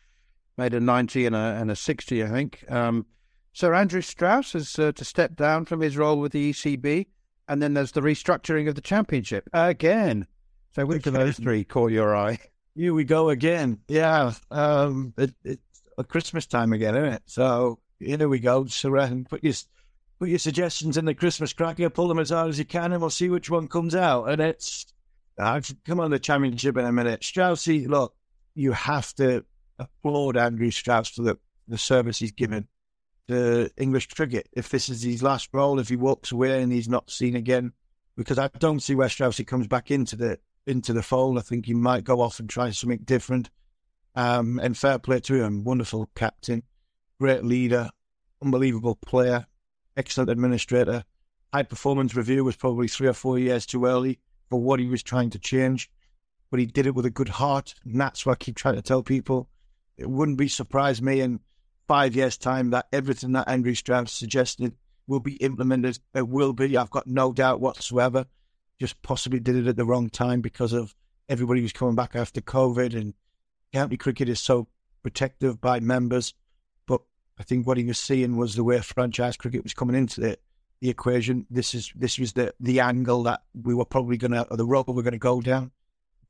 made a 90 and a, and a 60, I think. Um, Sir Andrew Strauss has uh, to step down from his role with the ECB. And then there's the restructuring of the championship again. So which of those three caught your eye? Here we go again. Yeah, um, it, it's a Christmas time again, isn't it? So here we go. So put your put your suggestions in the Christmas cracker, pull them as hard as you can, and we'll see which one comes out. And it's uh, come on the championship in a minute. Straussy, look, you have to applaud Andrew Strauss for the, the service he's given the English cricket if this is his last role, if he walks away and he's not seen again. Because I don't see where Straussy comes back into the into the fold. I think he might go off and try something different. Um, and fair play to him, wonderful captain, great leader, unbelievable player, excellent administrator. High performance review was probably three or four years too early for what he was trying to change, but he did it with a good heart, and that's what I keep trying to tell people. It wouldn't be surprise me, and five years' time that everything that Andrew Strauss suggested will be implemented. It will be. I've got no doubt whatsoever. Just possibly did it at the wrong time because of everybody who's coming back after COVID and county cricket is so protective by members. But I think what he was seeing was the way franchise cricket was coming into the, the equation. This is this was the the angle that we were probably going to, or the road we were going to go down.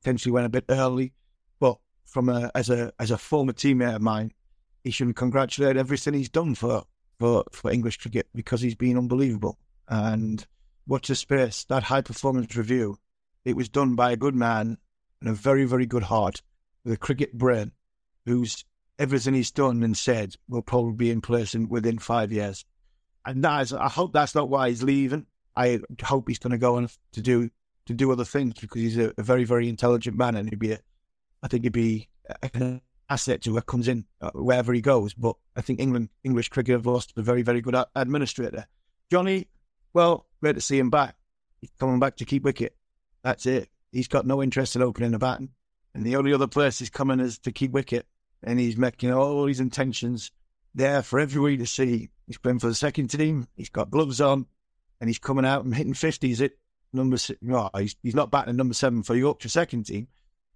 Potentially went a bit early, but from a as a as a former teammate of mine, he should congratulate everything he's done for, for, for English cricket because he's been unbelievable. And watch the space, that high performance review, it was done by a good man and a very, very good heart with a cricket brain who's everything he's done and said will probably be in place in, within five years. And that is, I hope that's not why he's leaving. I hope he's going to go on to do to do other things because he's a, a very, very intelligent man and he'd be, a, I think he'd be asset to what comes in uh, wherever he goes. But I think England, English cricket have lost a very, very good administrator. Johnny, well, great to see him back. He's coming back to keep wicket. That's it. He's got no interest in opening a baton. And the only other place he's coming is to keep wicket. And he's making all his intentions there for everybody to see. He's playing for the second team. He's got gloves on and he's coming out and hitting 50s at number six. No, he's, he's not batting number seven for Yorkshire second team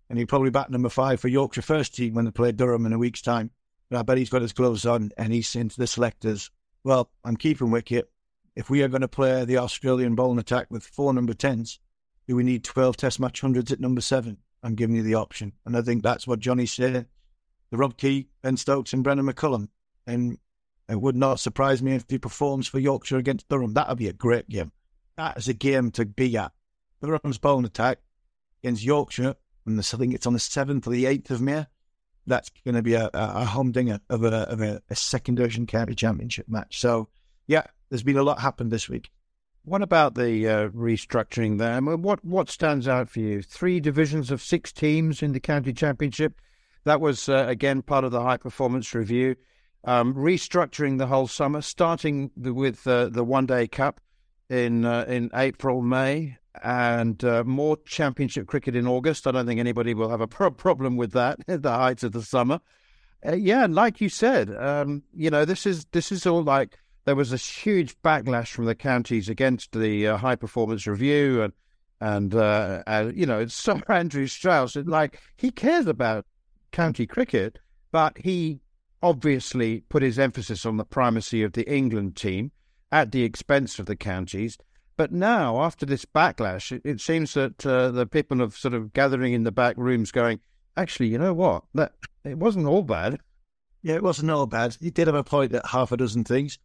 and he'll probably bat number five for Yorkshire first team when they play Durham in a week's time. But I bet he's got his gloves on and he's saying to the selectors, well, I'm keeping wicket. If we are going to play the Australian bowling attack with four number 10s, do we need 12 test match hundreds at number seven? I'm giving you the option. And I think that's what Johnny saying. The Rob Key, Ben Stokes, and Brendon McCullum. And it would not surprise me if he performs for Yorkshire against Durham. That would be a great game. That is a game to be at. Durham's bowling attack against Yorkshire, I think it's on the 7th or the 8th of May. That's going to be a, a humdinger of a, of a, a second division county championship match. So, yeah, there's been a lot happened this week. What about the uh, restructuring there? I mean, what what stands out for you? Three divisions of six teams in the county championship. That was uh, again part of the high performance review. Um, restructuring the whole summer, starting the, with uh, the one day cup in uh, in April May, and uh, more championship cricket in August. I don't think anybody will have a pro- problem with that at the height of the summer. Uh, yeah, like you said, um, you know this is this is all like there was a huge backlash from the counties against the uh, high performance review and and uh, uh, you know Sir Andrew Strauss like he cares about county cricket, but he obviously put his emphasis on the primacy of the England team at the expense of the counties. But now, after this backlash, it, it seems that uh, the people are sort of gathering in the back rooms, going, "Actually, you know what? That it wasn't all bad." Yeah, it wasn't all bad. He did have a point at half a dozen things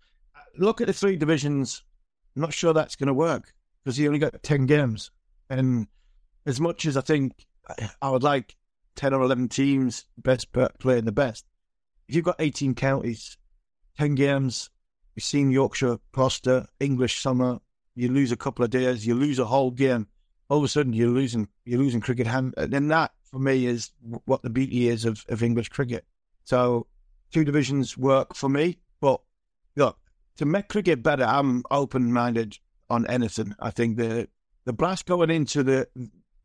look at the three divisions. I'm not sure that's going to work because he only got 10 games. And as much as I think I would like 10 or 11 teams, best playing the best, if you've got 18 counties, 10 games, you've seen Yorkshire, Gloucester, English summer, you lose a couple of days, you lose a whole game, all of a sudden you're losing you're losing cricket hand. And that, for me, is what the beauty is of, of English cricket. So two divisions work for me, but look, to make cricket better, I'm open minded on anything. I think the the blast going into the,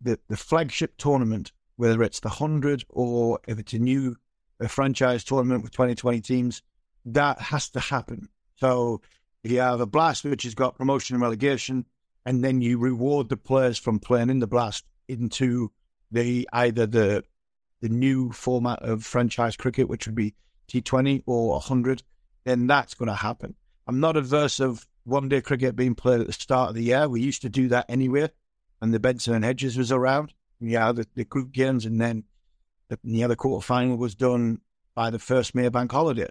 the the flagship tournament, whether it's the hundred or if it's a new a franchise tournament with 2020 teams, that has to happen. So you have a blast which has got promotion and relegation, and then you reward the players from playing in the blast into the either the the new format of franchise cricket, which would be T20 or 100, then that's going to happen. I'm not adverse of one day cricket being played at the start of the year. We used to do that anyway, and the Benson and Hedges was around. Yeah, the, the group games, and then the, the other quarter final was done by the first May bank holiday.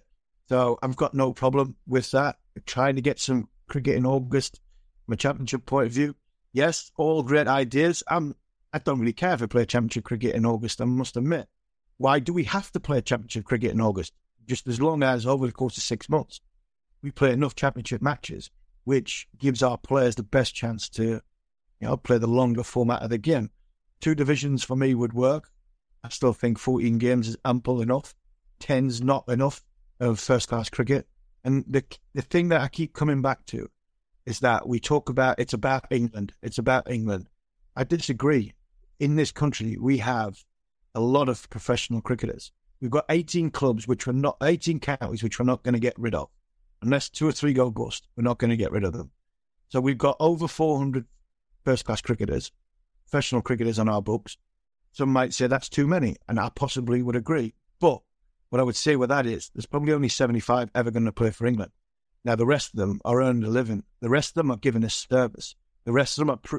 So I've got no problem with that. trying to get some cricket in August from a championship point of view. Yes, all great ideas. I'm, I don't really care if we play championship cricket in August, I must admit. Why do we have to play championship cricket in August? Just as long as over the course of six months we play enough championship matches, which gives our players the best chance to, you know, play the longer format of the game. Two divisions for me would work. I still think 14 games is ample enough. 10's not enough of first class cricket. And the the thing that I keep coming back to is that we talk about it's about England. It's about England. I disagree. In this country, we have a lot of professional cricketers. We've got 18 clubs, which we're not, 18 counties, which we're not going to get rid of unless two or three go bust, we're not going to get rid of them. So we've got over 400 first class cricketers, professional cricketers on our books. Some might say that's too many, and I possibly would agree. What I would say with that is there's probably only 75 ever going to play for England. Now, the rest of them are earning a living. The rest of them are giving a service. The rest of them are pr-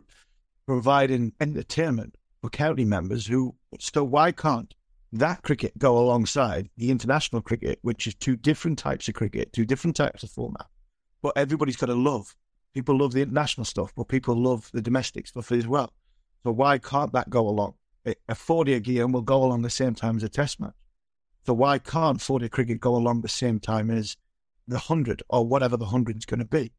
providing entertainment for county members who, so why can't that cricket go alongside the international cricket, which is two different types of cricket, two different types of format. But everybody's got to love. People love the international stuff, but people love the domestic stuff as well. So why can't that go along? A 40 game will go along the same time as a test match. So why can't 40 cricket go along the same time as the 100 or whatever the 100 is going to be?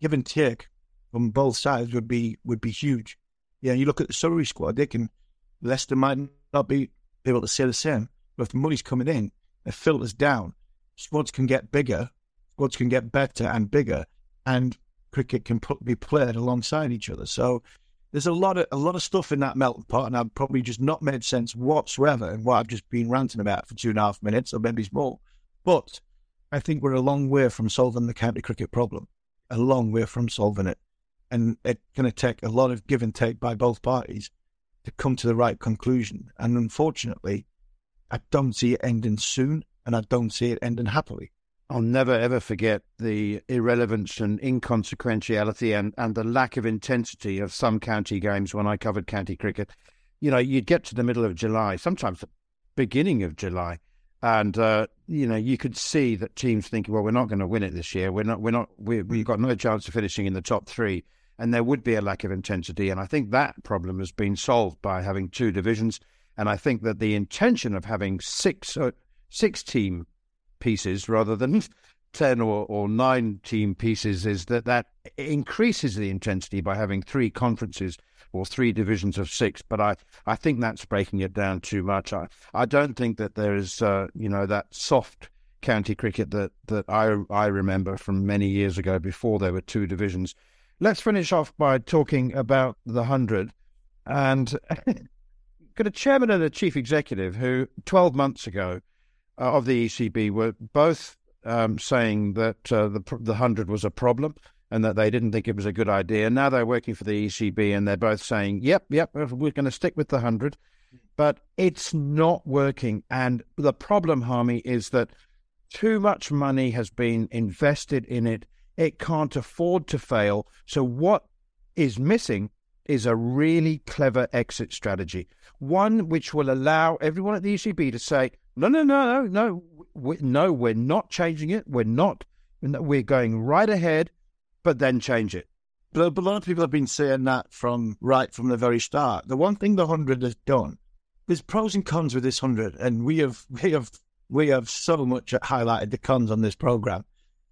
Give and take from both sides would be would be huge. Yeah, you look at the Surrey squad, they can Leicester might not be able to say the same. But if the money's coming in, it filters down. Squads can get bigger, squads can get better and bigger, and cricket can put, be played alongside each other. So there's a lot of a lot of stuff in that melting pot, and I've probably just not made sense whatsoever in what I've just been ranting about for two and a half minutes, or maybe more. But I think we're a long way from solving the county cricket problem, a long way from solving it, and it's going to take a lot of give and take by both parties to come to the right conclusion. And unfortunately, I don't see it ending soon, and I don't see it ending happily. I'll never ever forget the irrelevance and inconsequentiality and, and the lack of intensity of some county games when I covered county cricket. You know, you'd get to the middle of July, sometimes the beginning of July, and uh, you know you could see that teams thinking, well, we're not going to win it this year. We're not. We're not. We, we've got no chance of finishing in the top three, and there would be a lack of intensity. And I think that problem has been solved by having two divisions. And I think that the intention of having six uh, six team pieces rather than 10 or, or 9 team pieces is that that increases the intensity by having three conferences or three divisions of six. But I, I think that's breaking it down too much. I, I don't think that there is, uh, you know, that soft county cricket that, that I, I remember from many years ago before there were two divisions. Let's finish off by talking about the 100. And got a chairman and a chief executive who 12 months ago of the ECB were both um, saying that uh, the the hundred was a problem and that they didn't think it was a good idea. Now they're working for the ECB and they're both saying, "Yep, yep, we're going to stick with the hundred, but it's not working." And the problem, Harmy, is that too much money has been invested in it. It can't afford to fail. So what is missing is a really clever exit strategy, one which will allow everyone at the ECB to say, no, no, no, no, no, we, no, we're not changing it. We're not. We're going right ahead, but then change it. But a lot of people have been saying that from right from the very start. The one thing the hundred has done, there's pros and cons with this hundred, and we have we have we have so much highlighted the cons on this program,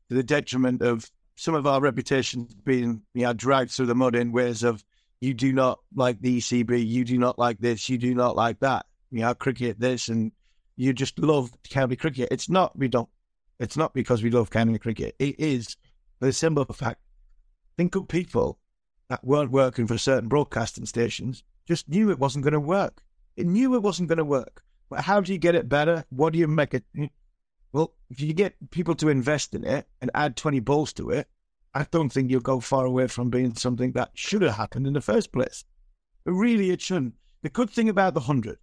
to the detriment of some of our reputations being you know, dragged through the mud in ways of you do not like the ECB, you do not like this, you do not like that. You know, cricket this and you just love county cricket. It's not we don't. It's not because we love county cricket. It is the simple fact. Think of people that weren't working for certain broadcasting stations just knew it wasn't going to work. It knew it wasn't going to work. But how do you get it better? What do you make it? Well, if you get people to invest in it and add 20 balls to it, I don't think you'll go far away from being something that should have happened in the first place. But really, it shouldn't. The good thing about the 100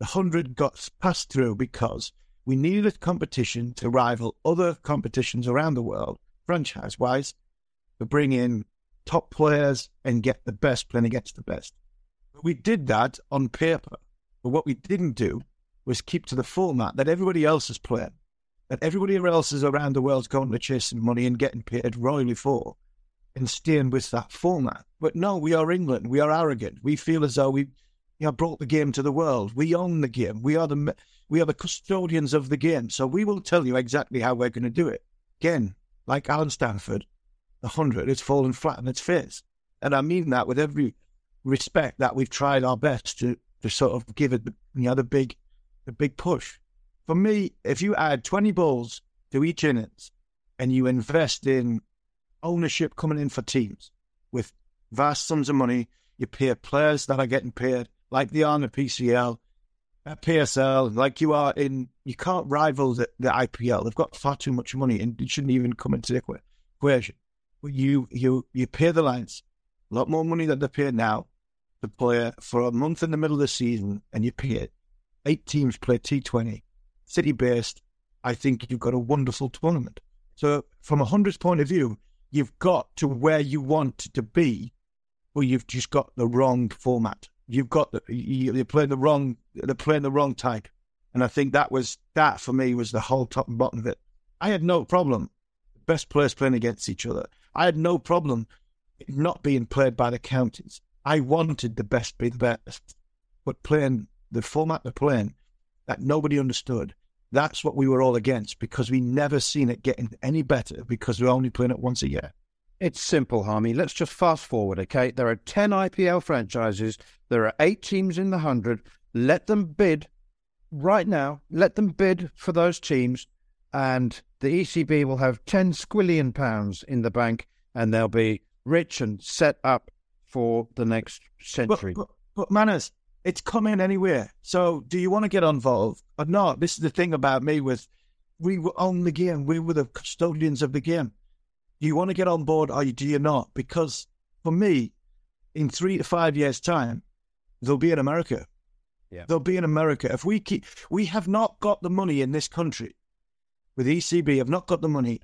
the 100 got passed through because we needed a competition to rival other competitions around the world, franchise wise, to bring in top players and get the best playing against the best. But we did that on paper. But what we didn't do was keep to the format that everybody else is playing, that everybody else is around the world going to chasing money and getting paid royally for, and staying with that format. But no, we are England. We are arrogant. We feel as though we you know, brought the game to the world. We own the game. We are the we are the custodians of the game. So we will tell you exactly how we're going to do it. Again, like Allen Stanford, the hundred, has fallen flat on its face, and I mean that with every respect. That we've tried our best to to sort of give it, you know, the big the big push. For me, if you add twenty balls to each innings, and you invest in ownership coming in for teams with vast sums of money, you pay players that are getting paid like they are in the PCL, at uh, PSL, like you are in, you can't rival the, the IPL. They've got far too much money and it shouldn't even come into the equation. But you, you, you pay the Lions a lot more money than they pay now to play for a month in the middle of the season and you pay it. Eight teams play T20, city based. I think you've got a wonderful tournament. So, from a hundred's point of view, you've got to where you want to be, but you've just got the wrong format you've got the, you're playing the wrong they're playing the wrong type, and I think that was that for me was the whole top and bottom of it. I had no problem best players playing against each other. I had no problem not being played by the counties. I wanted the best be the best, but playing the format they're playing that nobody understood. That's what we were all against because we never seen it getting any better because we're only playing it once a year. It's simple, Harmy. Let's just fast forward, okay? There are 10 IPL franchises. There are eight teams in the 100. Let them bid right now. Let them bid for those teams, and the ECB will have 10 squillion pounds in the bank, and they'll be rich and set up for the next century. But, but, but Manners, it's coming anywhere. So do you want to get involved or not? This is the thing about me with we were own the game. We were the custodians of the game you want to get on board or do you not? Because for me, in three to five years' time, they'll be in America. Yeah. They'll be in America. If we keep, we have not got the money in this country. with ECB have not got the money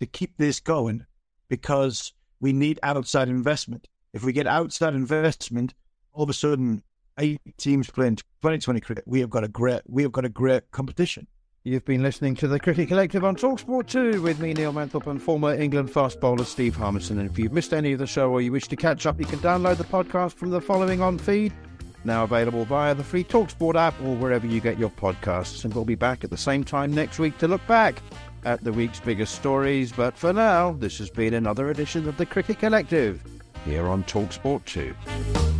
to keep this going because we need outside investment. If we get outside investment, all of a sudden, eight teams playing 2020 cricket, we have got a great, we have got a great competition. You've been listening to the Cricket Collective on Talksport 2 with me, Neil Manthorp, and former England fast bowler Steve Harmison. And if you've missed any of the show or you wish to catch up, you can download the podcast from the following on feed, now available via the free Talksport app or wherever you get your podcasts. And we'll be back at the same time next week to look back at the week's biggest stories. But for now, this has been another edition of the Cricket Collective here on Talksport 2.